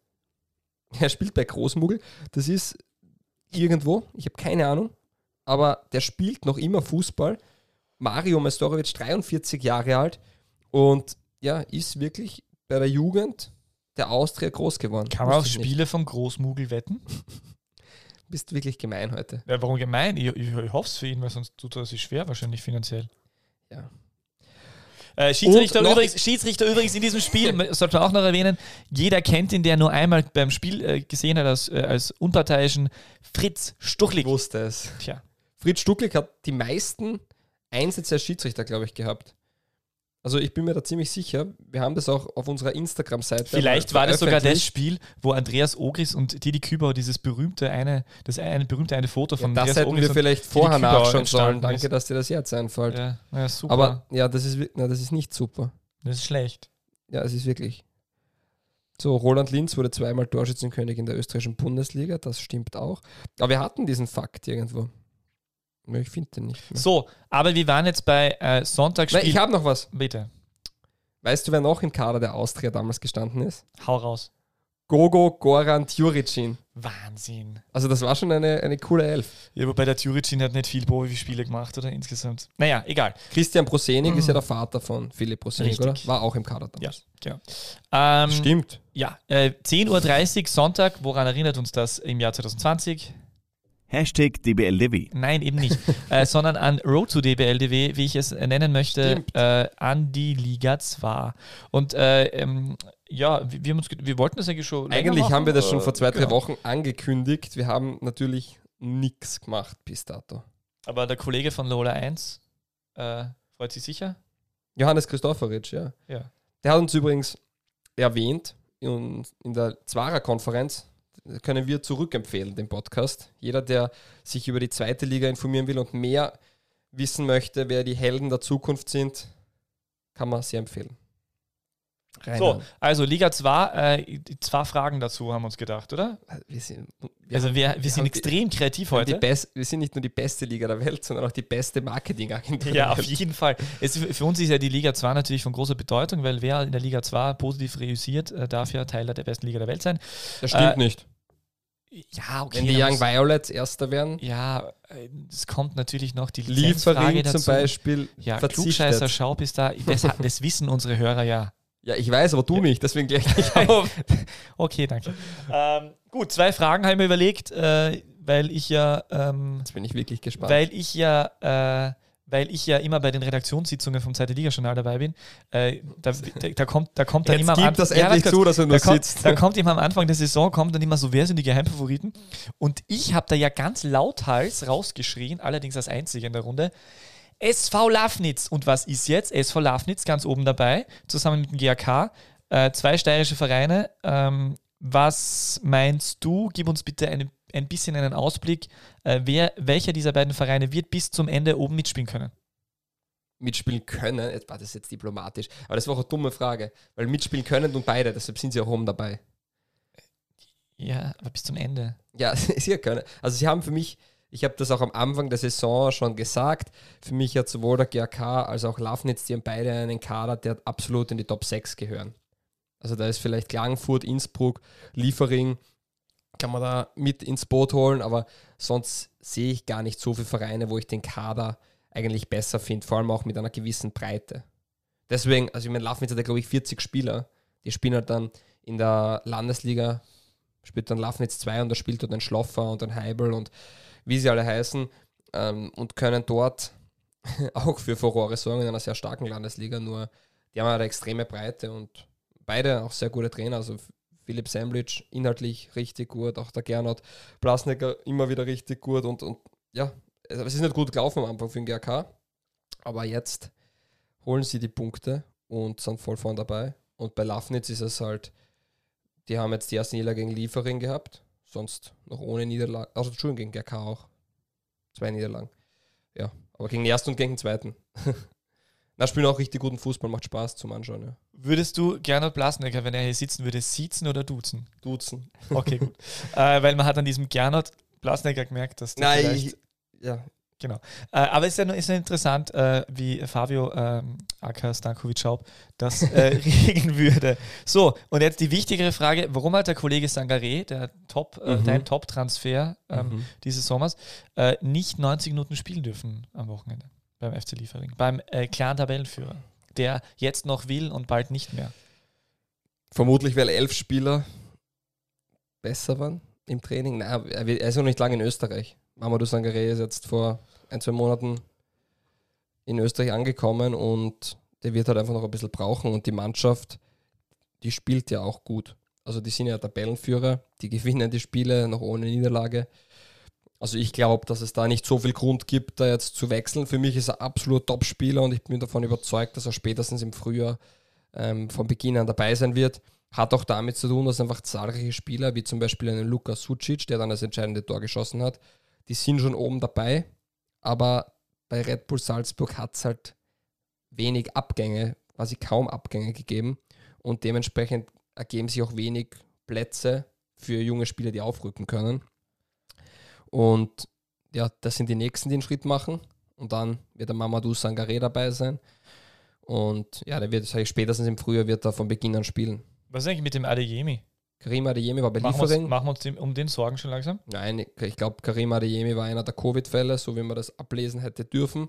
Er spielt bei Großmugel. Das ist irgendwo, ich habe keine Ahnung, aber der spielt noch immer Fußball. Mario Mestorovic, 43 Jahre alt und ja, ist wirklich bei der Jugend der Austria groß geworden. Kann man auf ich nicht. Spiele vom Großmugel wetten? Bist wirklich gemein heute. Ja, warum gemein? Ich, ich, ich hoffe es für ihn, weil sonst tut er sich schwer, wahrscheinlich finanziell. Ja. Äh, Schiedsrichter, übrigens, Schiedsrichter übrigens in diesem Spiel, sollte man auch noch erwähnen, jeder kennt ihn, der nur einmal beim Spiel äh, gesehen hat, als, äh, als unparteiischen Fritz Stuchlik. Ich wusste es. Tja, Fritz Stucklik hat die meisten Einsätze als Schiedsrichter, glaube ich, gehabt. Also ich bin mir da ziemlich sicher. Wir haben das auch auf unserer Instagram-Seite. vielleicht mal war das sogar das. Spiel, wo Andreas Ogris und Didi Kübauer dieses berühmte eine, das eine berühmte eine Foto Ja, von das Andreas hätten Ogris wir vielleicht vorher nachschauen sollen. Danke, ist. dass dir das jetzt einfällt. Ja, ja, super. Aber ja, das ist, na, das ist nicht super. das ist schlecht. Ja, es ist wirklich. So, Roland Linz wurde zweimal Torschützenkönig in der österreichischen Bundesliga, das stimmt auch. Aber wir hatten diesen Fakt irgendwo. Ja, Ich finde den nicht mehr. So, aber wir waren jetzt bei äh, Sonntagsspiel. Nein, ich habe noch was. Bitte, Weißt du, wer noch im Kader der Austria damals gestanden ist? hau raus. Gogo Goran Tjuricin. Wahnsinn. Also das war schon eine, eine coole Elf. Ja, wobei der Thuricin hat nicht viel Profispiele gemacht, oder insgesamt. Naja, egal. Christian Prosenik ist ja der Vater von Philipp Prosenik, Mhm. Richtig. oder? War auch im Kader Ja, damals. genau. Ähm, Stimmt. Ja, äh, 10.30 Uhr Sonntag, woran erinnert uns das im Jahr 2020? Hashtag DBLDW. Nein, eben nicht, äh, sondern an Road to DBLDW, wie ich es äh, nennen möchte, äh, an die Liga 2. Und äh, ähm, ja, wir, wir, haben uns, wir wollten das eigentlich schon. Eigentlich machen, haben wir das schon vor zwei, drei genau. Wochen angekündigt. Wir haben natürlich nichts gemacht bis dato. Aber der Kollege von Lola 1 äh, freut sich sicher. Johannes Christofferitsch, ja. Ja. Der hat uns übrigens erwähnt in, in der Zwarer-Konferenz, können wir zurückempfehlen, den Podcast. Jeder, der sich über die zweite Liga informieren will und mehr wissen möchte, wer die Helden der Zukunft sind, kann man sehr empfehlen. So, Reinhard. also Liga 2, äh, die zwei Fragen dazu haben wir uns gedacht, oder? wir sind, wir Also wir, wir sind die- extrem kreativ die heute. best, wir sind nicht nur die beste Liga der Welt, sondern auch die beste Marketingagentur. Ja, der auf Welt. jeden Fall. Es, für uns ist ja die Liga 2 natürlich von großer Bedeutung, weil wer in der Liga 2 positiv reüssiert, äh, darf ja Teil der besten Liga der Welt sein. Das stimmt Äh, nicht. Ja, okay. Wenn die Young Violets Erster werden, ja, äh, es kommt natürlich noch die Lizenzfrage Liefering dazu. zum Beispiel Ja, verzichtet. Klugscheißer Schaub ist da. Das, das wissen unsere Hörer ja. Ja, ich weiß, aber du nicht, deswegen gleich nicht auf. Okay, danke. ähm, gut, zwei Fragen habe ich mir überlegt, äh, weil ich ja, ähm, Jetzt bin ich wirklich gespannt. weil ich ja, äh, weil ich ja immer bei den Redaktionssitzungen vom Zweite Liga-Journal dabei bin. Äh, da, da, da kommt, da kommt dann Jetzt immer am Anfang- das endlich zu, dass du da kommt, sitzt. da kommt immer am Anfang der Saison, kommt dann immer so, wer sind die Geheimfavoriten? Und ich habe da ja ganz lauthals rausgeschrien, allerdings als Einziger in der Runde, SV Lafnitz. Und was ist jetzt? SV Lafnitz ganz oben dabei, zusammen mit dem GAK. Äh, zwei steirische Vereine. Ähm, was meinst du? Gib uns bitte eine, ein bisschen einen Ausblick, äh, wer, welcher dieser beiden Vereine wird bis zum Ende oben mitspielen können. mitspielen können, jetzt war das jetzt diplomatisch, aber das war auch eine dumme Frage, weil mitspielen können und beide, deshalb sind sie auch oben dabei. Ja, aber bis zum Ende. Ja, sie können. Also sie haben für mich, ich habe das auch am Anfang der Saison schon gesagt, für mich hat sowohl der GAK als auch Lafnitz, die haben beide einen Kader, der absolut in die Top 6 gehören. Also da ist vielleicht Klagenfurt, Innsbruck, Liefering, kann man da mit ins Boot holen, aber sonst sehe ich gar nicht so viele Vereine, wo ich den Kader eigentlich besser finde, vor allem auch mit einer gewissen Breite. Deswegen, also ich meine, Lafnitz hat ja glaube ich 40 Spieler, die spielen halt dann in der Landesliga, spielt dann Lafnitz 2 und da spielt dort ein Schloffer und ein Heibel und wie sie alle heißen ähm, und können dort auch für Furore sorgen in einer sehr starken Landesliga, nur die haben eine extreme Breite und beide auch sehr gute Trainer, also Philipp Semlic inhaltlich richtig gut, auch der Gernot Blasnecker immer wieder richtig gut und, und ja, also es ist nicht gut gelaufen am Anfang für den GRK, aber jetzt holen sie die Punkte und sind voll vorn dabei. Und bei Lafnitz ist es halt, die haben jetzt die erste Niederlage gegen Liefering gehabt, sonst noch ohne Niederlage, also Entschuldigung, gegen GRK auch, zwei Niederlagen, ja, aber gegen den ersten und gegen den zweiten. Na, spielen auch richtig guten Fußball, macht Spaß zum Anschauen, ja. Würdest du Gernot Blasnecker, wenn er hier sitzen würde, siezen oder duzen? Duzen. Okay, gut. äh, weil man hat an diesem Gernot Blasnecker gemerkt, dass der Nein, ich, ja. Genau. Äh, aber es ist ja, nur- ist ja interessant, äh, wie Fabio ähm, aka Stankovic Schaub das äh, regeln würde. So, und jetzt die wichtigere Frage: Warum hat der Kollege Sangaré, der Top, äh, Mhm. dein Top-Transfer ähm, Mhm. dieses Sommers, äh, nicht 90 Minuten spielen dürfen am Wochenende beim FC Liefering, beim äh, klaren Tabellenführer, der jetzt noch will und bald nicht mehr? Vermutlich, weil elf Spieler besser waren im Training. Nein, er ist noch nicht lange in Österreich. Mamadou Sangaré ist jetzt vor ein, zwei Monaten in Österreich angekommen und der wird halt einfach noch ein bisschen brauchen und die Mannschaft, die spielt ja auch gut. Also die sind ja Tabellenführer, die gewinnen die Spiele noch ohne Niederlage. Also ich glaube, dass es da nicht so viel Grund gibt, da jetzt zu wechseln. Für mich ist er absolut Top-Spieler und ich bin davon überzeugt, dass er spätestens im Frühjahr ähm, von Beginn an dabei sein wird. Hat auch damit zu tun, dass einfach zahlreiche Spieler, wie zum Beispiel einen Luka Sucic, der dann das entscheidende Tor geschossen hat, die sind schon oben dabei. Aber bei Red Bull Salzburg hat es halt wenig Abgänge, quasi kaum Abgänge gegeben. Und dementsprechend ergeben sich auch wenig Plätze für junge Spieler, die aufrücken können. Und ja, das sind die nächsten, die einen Schritt machen. Und dann wird der Mamadou Sangaré dabei sein. Und ja, der wird, spätestens im Frühjahr wird er von Beginn an spielen. Was ist eigentlich mit dem Adeyemi? Karim Adeyemi war bei Machen wir uns, Liefering. machen wir uns dem, um den Sorgen schon langsam? Nein, ich glaube, Karim Adeyemi war einer der Covid-Fälle, so wie man das ablesen hätte dürfen.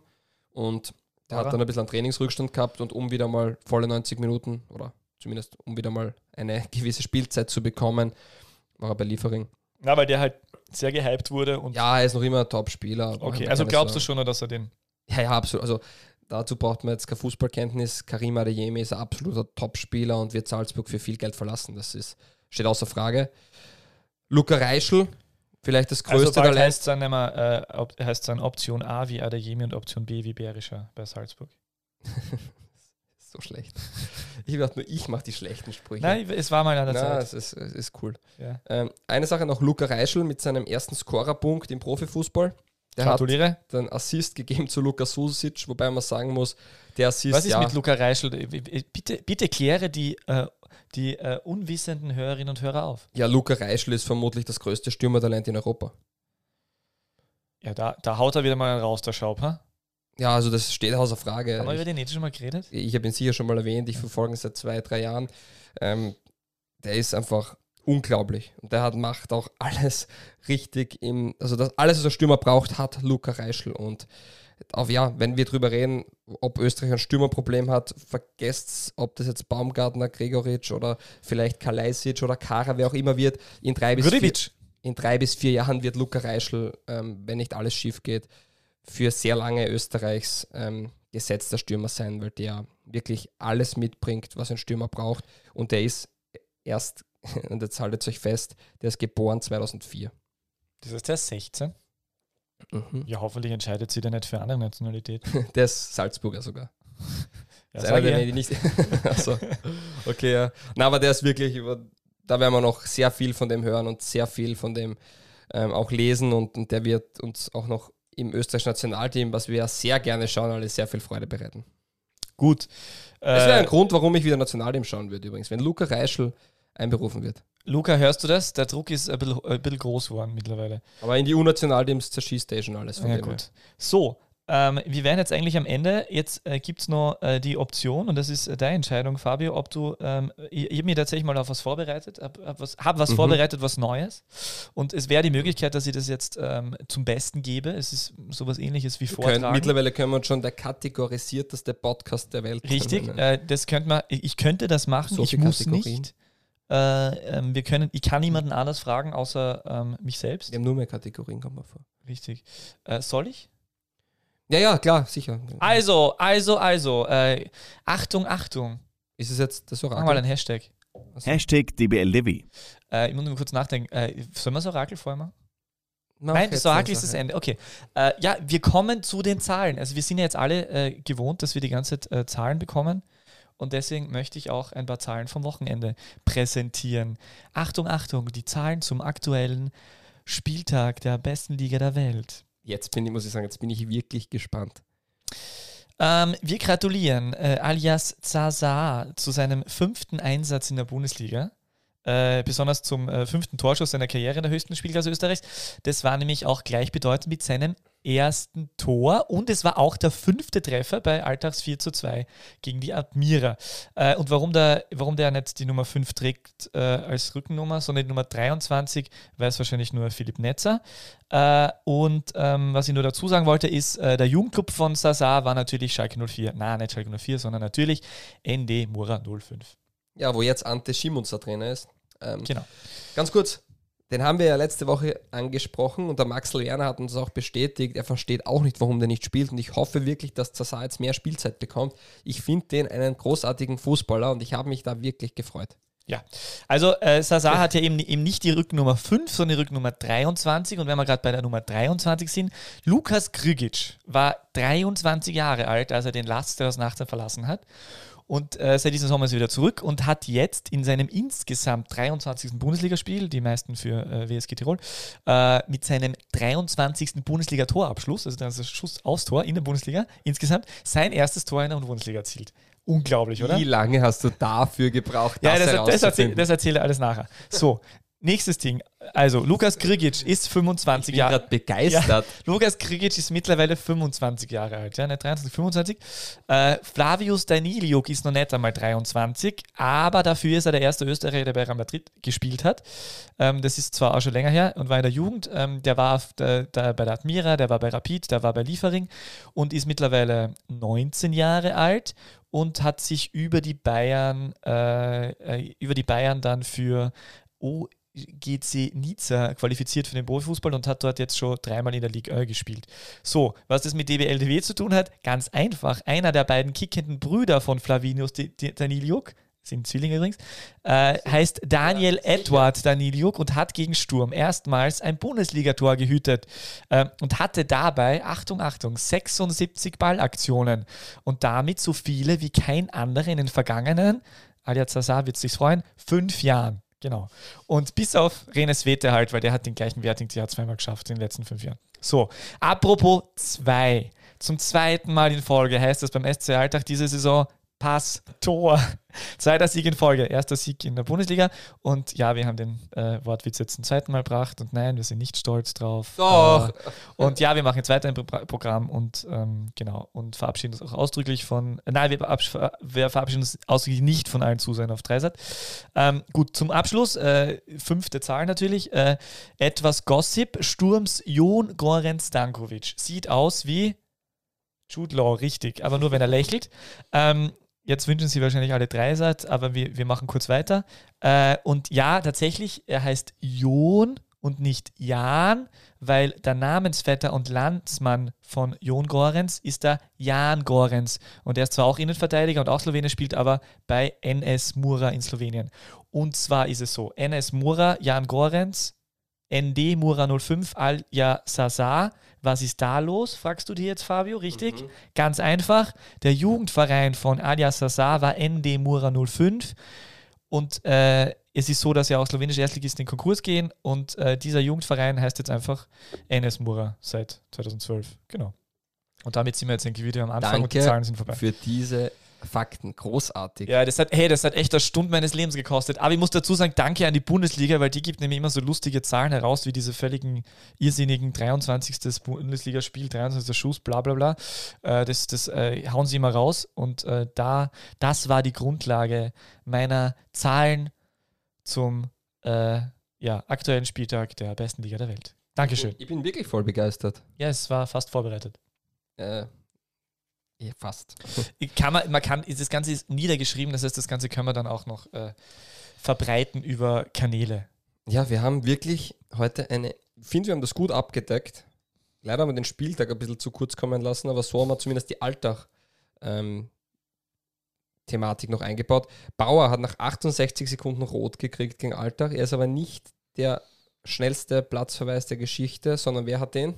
Und der er? hat dann ein bisschen einen Trainingsrückstand gehabt und um wieder mal volle 90 Minuten oder zumindest um wieder mal eine gewisse Spielzeit zu bekommen, war er bei Liefering. Na, weil der halt sehr gehypt wurde und Ja, er ist noch immer ein Top-Spieler. Okay, also glaubst du schon, dass er den. Ja, ja, absolut. Also dazu braucht man jetzt keine Fußballkenntnis. Karim Adeyemi ist ein absoluter Top-Spieler und wird Salzburg für viel Geld verlassen. Das ist, steht außer Frage. Luca Reischl, vielleicht das Also größte bald Talent. heißt dann, immer, äh, heißt's dann Option A wie Adeyemi und Option B wie Berischer bei Salzburg. so schlecht. Ich dachte nur, ich mache die schlechten Sprüche. Nein, es war mal an der Na, Zeit. es ist, es ist cool. Ja. Ähm, eine Sache noch, Luca Reischl mit seinem ersten Scorerpunkt im Profifußball. Der hat Gratuliere. den Assist gegeben zu Luka Susic, wobei man sagen muss, der Assist, Was ist ja, mit Luca Reischl? Bitte, bitte kläre die, äh, die äh, unwissenden Hörerinnen und Hörer auf. ja, Luca Reischl ist vermutlich das größte Stürmertalent in Europa. Ja, da, da haut er wieder mal raus, der Schaub. Ha? Ja, also das steht außer Frage. Haben wir über ich den nicht schon mal geredet? ich habe ihn sicher schon mal erwähnt, ich verfolge ihn seit zwei, drei Jahren. Ähm, der ist einfach unglaublich. Und der hat, macht auch alles richtig im, also das alles, was ein Stürmer braucht, hat Luca Reischl. Und auf ja, wenn wir drüber reden, ob Österreich ein Stürmerproblem hat, vergesst, ob das jetzt Baumgartner, Gregoritsch oder vielleicht Kalajdzic oder Kara, wer auch immer wird, in drei bis vier, in drei bis vier Jahren wird Luca Reischl, ähm, wenn nicht alles schief geht, für sehr lange Österreichs ähm, gesetzter Stürmer sein, weil der wirklich alles mitbringt, was ein Stürmer braucht. Und der ist erst, und jetzt haltet euch fest, der ist geboren 2004. Das ist der 16. Mhm. Ja, hoffentlich entscheidet sie dann nicht für andere Nationalität. Der ist Salzburger sogar. Ja, ist einer, der, ich die nicht. Achso. Okay, ja. Na, aber der ist wirklich über. Da werden wir noch sehr viel von dem hören und sehr viel von dem ähm, auch lesen und, und der wird uns auch noch im österreichischen Nationalteam, was wir ja sehr gerne schauen, alle sehr viel Freude bereiten. Gut. Das wäre ein Äh, Grund, warum ich wieder Nationalteam schauen würde übrigens, wenn Luca Reischl einberufen wird. Luca, hörst du das? Der Druck ist ein bisschen, ein bisschen groß geworden mittlerweile. Aber in die U-Nationalteams zerschießt er eh schon alles von Ja, dem her. gut. So, ähm, wir wären jetzt eigentlich am Ende. Jetzt äh, gibt es noch äh, die Option, und das ist äh, deine Entscheidung, Fabio, ob du, ähm, ich, ich habe mir tatsächlich mal auf was vorbereitet, habe hab was, hab was Mhm. vorbereitet, was Neues. Und es wäre die Möglichkeit, dass ich das jetzt ähm, zum Besten gebe. Es ist sowas ähnliches wie können, Vortragen. mittlerweile können wir uns schon der kategorisierteste Podcast der Welt Richtig, äh, das könnte man, ich könnte das machen, So ich muss Kategorien. nicht. Äh, ähm, wir können, ich kann niemanden anders fragen, außer ähm, mich selbst. Wir haben nur mehr Kategorien, kommt mal vor. Richtig. Äh, soll ich? Ja, ja, klar, sicher. Also, also, also, äh, Achtung, Achtung. Ist es jetzt das Mach mal Orakel? ein Hashtag. Hashtag DBLDevi. Äh, ich muss nur kurz nachdenken. Äh, sollen wir das Orakel vorher machen? Mach Nein, das Orakel ist das. Ende. Okay. Äh, ja, wir kommen zu den Zahlen. Also wir sind ja jetzt alle äh, gewohnt, dass wir die ganze Zeit äh, Zahlen bekommen. Und deswegen möchte ich auch ein paar Zahlen vom Wochenende präsentieren. Achtung, Achtung, die Zahlen zum aktuellen Spieltag der besten Liga der Welt. Jetzt bin ich, muss ich sagen, jetzt bin ich wirklich gespannt. Ähm, wir gratulieren äh, alias Zaza zu seinem fünften Einsatz in der Bundesliga. Äh, besonders zum äh, fünften Torschuss seiner Karriere in der höchsten Spielklasse Österreichs. Das war nämlich auch gleichbedeutend mit seinem ersten Tor und es war auch der fünfte Treffer bei Alltags 4 zu 2 gegen die Admira. Äh, und warum der, warum der nicht die Nummer 5 trägt äh, als Rückennummer, sondern die Nummer 23, weiß wahrscheinlich nur Philipp Netzer. Äh, und ähm, was ich nur dazu sagen wollte, ist, äh, der Jugendclub von Sasa war natürlich Schalke 04. Nein, nicht Schalke 04, sondern natürlich ND Mura 05. Ja, wo jetzt Ante Schimunzer Trainer ist. Ähm, Genau. Ganz kurz, den haben wir ja letzte Woche angesprochen und der Max Werner hat uns auch bestätigt, er versteht auch nicht, warum der nicht spielt und ich hoffe wirklich, dass Zaza jetzt mehr Spielzeit bekommt. Ich finde den einen großartigen Fußballer und ich habe mich da wirklich gefreut. Ja, also äh, Sasa hat ja eben, eben nicht die Rücknummer 5, sondern die Rücknummer 23. Und wenn wir gerade bei der Nummer 23 sind, Lukas Krigic war 23 Jahre alt, als er den Lasters Nachter verlassen hat. Und äh, seit diesem Sommer ist er wieder zurück und hat jetzt in seinem insgesamt 23. Bundesligaspiel, die meisten für äh, WSG Tirol, äh, mit seinem 23. Bundesliga-Torabschluss, also das Schuss aufs Tor in der Bundesliga, insgesamt sein erstes Tor in der Bundesliga erzielt. Unglaublich, oder? Wie lange hast du dafür gebraucht, Ja, das, das, erzähl, das erzähle ich alles nachher. So, nächstes Ding. Also, Lukas Krigic ist 25 ich bin Jahre gerade begeistert. Lukas Krigic ist mittlerweile 25 Jahre alt, ja, nicht 23, 25. Äh, Flavius Daniliuk ist noch nicht einmal 23, aber dafür ist er der erste Österreicher, der bei Real Madrid gespielt hat. Ähm, das ist zwar auch schon länger her und war in der Jugend. Ähm, der war der, der, bei der Admira, der war bei Rapid, der war bei Liefering und ist mittlerweile 19 Jahre alt und hat sich über die Bayern, äh, äh, über die Bayern dann für OGC Nizza qualifiziert für den Profifußball und hat dort jetzt schon dreimal in der Ligue 1 gespielt. So, was das mit DBLDW zu tun hat? Ganz einfach. Einer der beiden kickenden Brüder von Flavinius Daniliuk, sind Zwillinge übrigens, äh, heißt Daniel Edward Daniliuk und hat gegen Sturm erstmals ein Bundesligator gehütet äh, und hatte dabei, Achtung, Achtung, 76 Ballaktionen und damit so viele wie kein anderer in den vergangenen, Alia Zaza wird sich freuen, fünf Jahren. Genau. Und bis auf Renes Wete halt, weil der hat den gleichen Wert irgendwie zweimal geschafft in den letzten fünf Jahren. So, apropos zwei. Zum zweiten Mal in Folge heißt das beim SC Alltag diese Saison Pass, Tor. Zweiter Sieg in Folge, erster Sieg in der Bundesliga. Und ja, wir haben den äh, Wortwitz jetzt zum zweiten Mal gebracht. Und nein, wir sind nicht stolz drauf. Doch. Äh, und ja, wir machen jetzt weiter im Pro Programm und ähm, genau und verabschieden uns auch ausdrücklich von. Äh, nein, wir, wir verabschieden uns ausdrücklich nicht von allen Zusehern auf Dreisat. Ähm, gut, zum Abschluss, äh, fünfte Zahl natürlich. Äh, etwas Gossip. Sturms Jon Goran Stankovic. Sieht aus wie Jude Law, richtig, aber nur wenn er lächelt. Ähm, jetzt wünschen sie wahrscheinlich alle Dreisat, aber wir, wir machen kurz weiter. Äh, und ja, tatsächlich, er heißt Jon und nicht Jan, weil der Namensvetter und Landsmann von Jon Gorenz ist der Jan Gorenz. Und er ist zwar auch Innenverteidiger und auch Slowene, spielt aber bei NS Mura in Slowenien. Und zwar ist es so: NS Mura, Jan Gorenz, ND Mura 05, Alja Sasa. Was ist da los? Fragst du dir jetzt, Fabio, richtig? Mhm. Ganz einfach. Der Jugendverein von Alja Sasa war ND Mura 05. Und äh, es ist so, dass ja auch slowenische Erstligisten in Konkurs gehen und äh, dieser Jugendverein heißt jetzt einfach NS Mura seit 2012. Genau. Und damit sind wir jetzt irgendwie wieder am Anfang und die Danke Zahlen sind vorbei. für diese Fakten. Großartig. Ja, das hat, hey, das hat echt eine Stunde meines Lebens gekostet. Aber ich muss dazu sagen, danke an die Bundesliga, weil die gibt nämlich immer so lustige Zahlen heraus, wie diese völligen irrsinnigen 23. Bundesligaspiel, 23. Schuss, bla bla bla. Äh, das das äh, hauen sie immer raus. Und äh, da, das war die Grundlage meiner Zahlen zum äh, ja, aktuellen Spieltag der besten Liga der Welt. Dankeschön. Ich bin wirklich voll begeistert. Ja, es war fast vorbereitet. Äh, fast. kann man, man kann, das Ganze ist niedergeschrieben, das heißt, das Ganze können wir dann auch noch äh, verbreiten über Kanäle. Ja, wir haben wirklich heute eine, ich finde, wir haben das gut abgedeckt. Leider haben wir den Spieltag ein bisschen zu kurz kommen lassen, aber so haben wir zumindest die Alltag ähm, Thematik noch eingebaut. Bauer hat nach 68 Sekunden rot gekriegt gegen Alltag. Er ist aber nicht der schnellste Platzverweis der Geschichte, sondern wer hat den?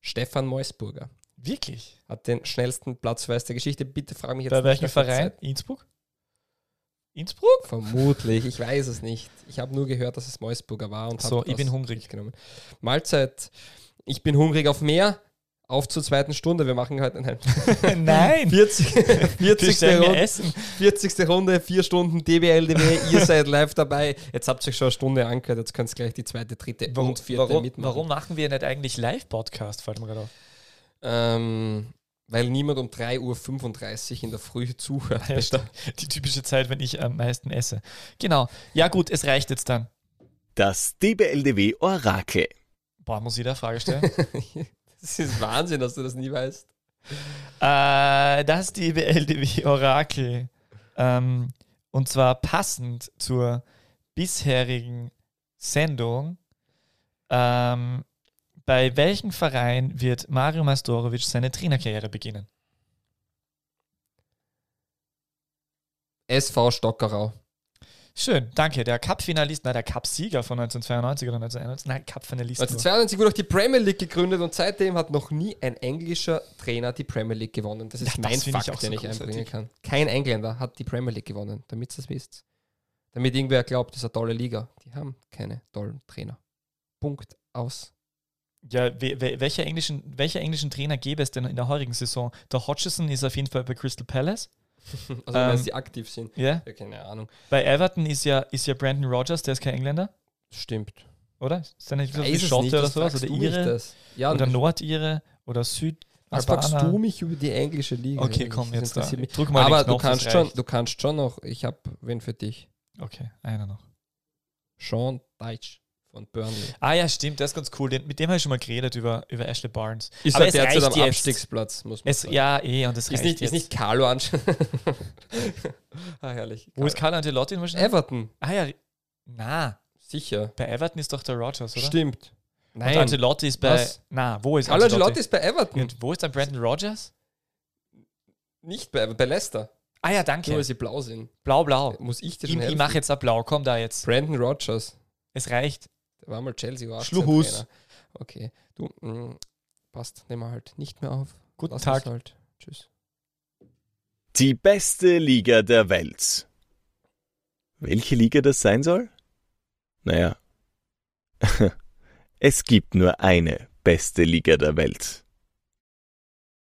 Stefan Meusburger Wirklich? hat den schnellsten Platzverweis der Geschichte. Bitte frag mich jetzt Bei welchem Verein? Innsbruck? Innsbruck? Vermutlich, ich weiß es nicht. Ich habe nur gehört, dass es Meusburger war und So, ich bin hungrig. genommen. Mahlzeit. Ich bin hungrig auf mehr. auf zur zweiten Stunde. Wir machen heute nein. Nein! 40. 40. Bestellen wir Runde, Essen. 40. Runde, vier Stunden DBLDW. Ihr seid live dabei. Jetzt habt ihr euch schon eine Stunde angehört. Jetzt könnt ihr gleich die zweite, dritte Warum, und vierte warum, mitmachen. warum machen wir nicht eigentlich Live-Podcast? Fällt mir gerade auf. Ähm, weil niemand um 3.35 Uhr in der Früh zuhört. Ja. Die typische Zeit, wenn ich am meisten esse. Genau. Ja, gut, es reicht jetzt dann. Das DBLDW Orakel. Boah, muss ich da eine Frage stellen? Das ist Wahnsinn, dass du das nie weißt. äh, das DBLDW Orakel. Ähm, und zwar passend zur bisherigen Sendung. Ähm, bei welchem Verein wird Mario Mastorovic seine Trainerkarriere beginnen? SV Stockerau. Schön, danke. Der Cup-Finalist, nein, der Cup-Sieger von 1992 oder 1991, nein, Cup-Finalist. nur. 1992 wurde auch die Premier League gegründet und seitdem hat noch nie ein englischer Trainer die Premier League gewonnen. Das ist Ja, das mein ich Fakt, so den ich großartig. einbringen kann. Kein Engländer hat die Premier League gewonnen, damit ihr das wisst. Damit irgendwer glaubt, das ist eine tolle Liga. Die haben keine tollen Trainer. Punkt aus. Ja, we, we, welcher, englischen, welcher englischen Trainer gäbe es denn in der heurigen Saison? Der Hodgson ist auf jeden Fall bei Crystal Palace. Also Ähm, wenn sie aktiv sind. Ja. Ja, keine Ahnung. Bei Everton ist ja, ist ja Brandon Rogers, der ist kein Engländer, Stimmt. oder? Ist der nicht so es Schotte nicht, oder sowas? Oder du Ire? Ja, Oder Nordire? Oder Süd? was fragst du mich über die englische Liga? Okay, komm, jetzt da. interessiert mich. Drück mal Aber du Knopf, das kannst, schon, du kannst schon noch, ich habe wen für dich. Okay, einer noch. Sean Deitch von Burnley. Ah ja, stimmt, der ist ganz cool. Den, mit dem habe ich schon mal geredet über, über Ashley Barnes. Ist Aber es derzeit am jetzt. Abstiegsplatz, muss man Es, sagen. ja, eh, und das ist reicht nicht, jetzt. ist nicht Carlo Ancelotti. ah, herrlich. Wo ist Carlo Ancelotti wahrscheinlich? Everton, Ah ja, na, sicher. bei Everton ist doch der Rogers, oder? Stimmt. Und Nein, Ancelotti ist bei. Was? Na, wo ist Carlo Ancelotti ist bei Everton. Und wo ist dann Brandon Rogers? Nicht bei, bei Leicester. Ah ja, Nur danke. weil sie blau sind. Blau, blau. Muss ich dir Ich, schon ich helfen? mache jetzt ein Blau, komm da jetzt. Brandon Rogers. Es reicht. Der war mal Chelsea. War Schluchus. Okay. Du, mh, passt. Nehmen wir halt nicht mehr auf. Guten Lass Tag. Halt. Tschüss. Die beste Liga der Welt. Welche Liga das sein soll? Naja. es gibt nur eine beste Liga der Welt.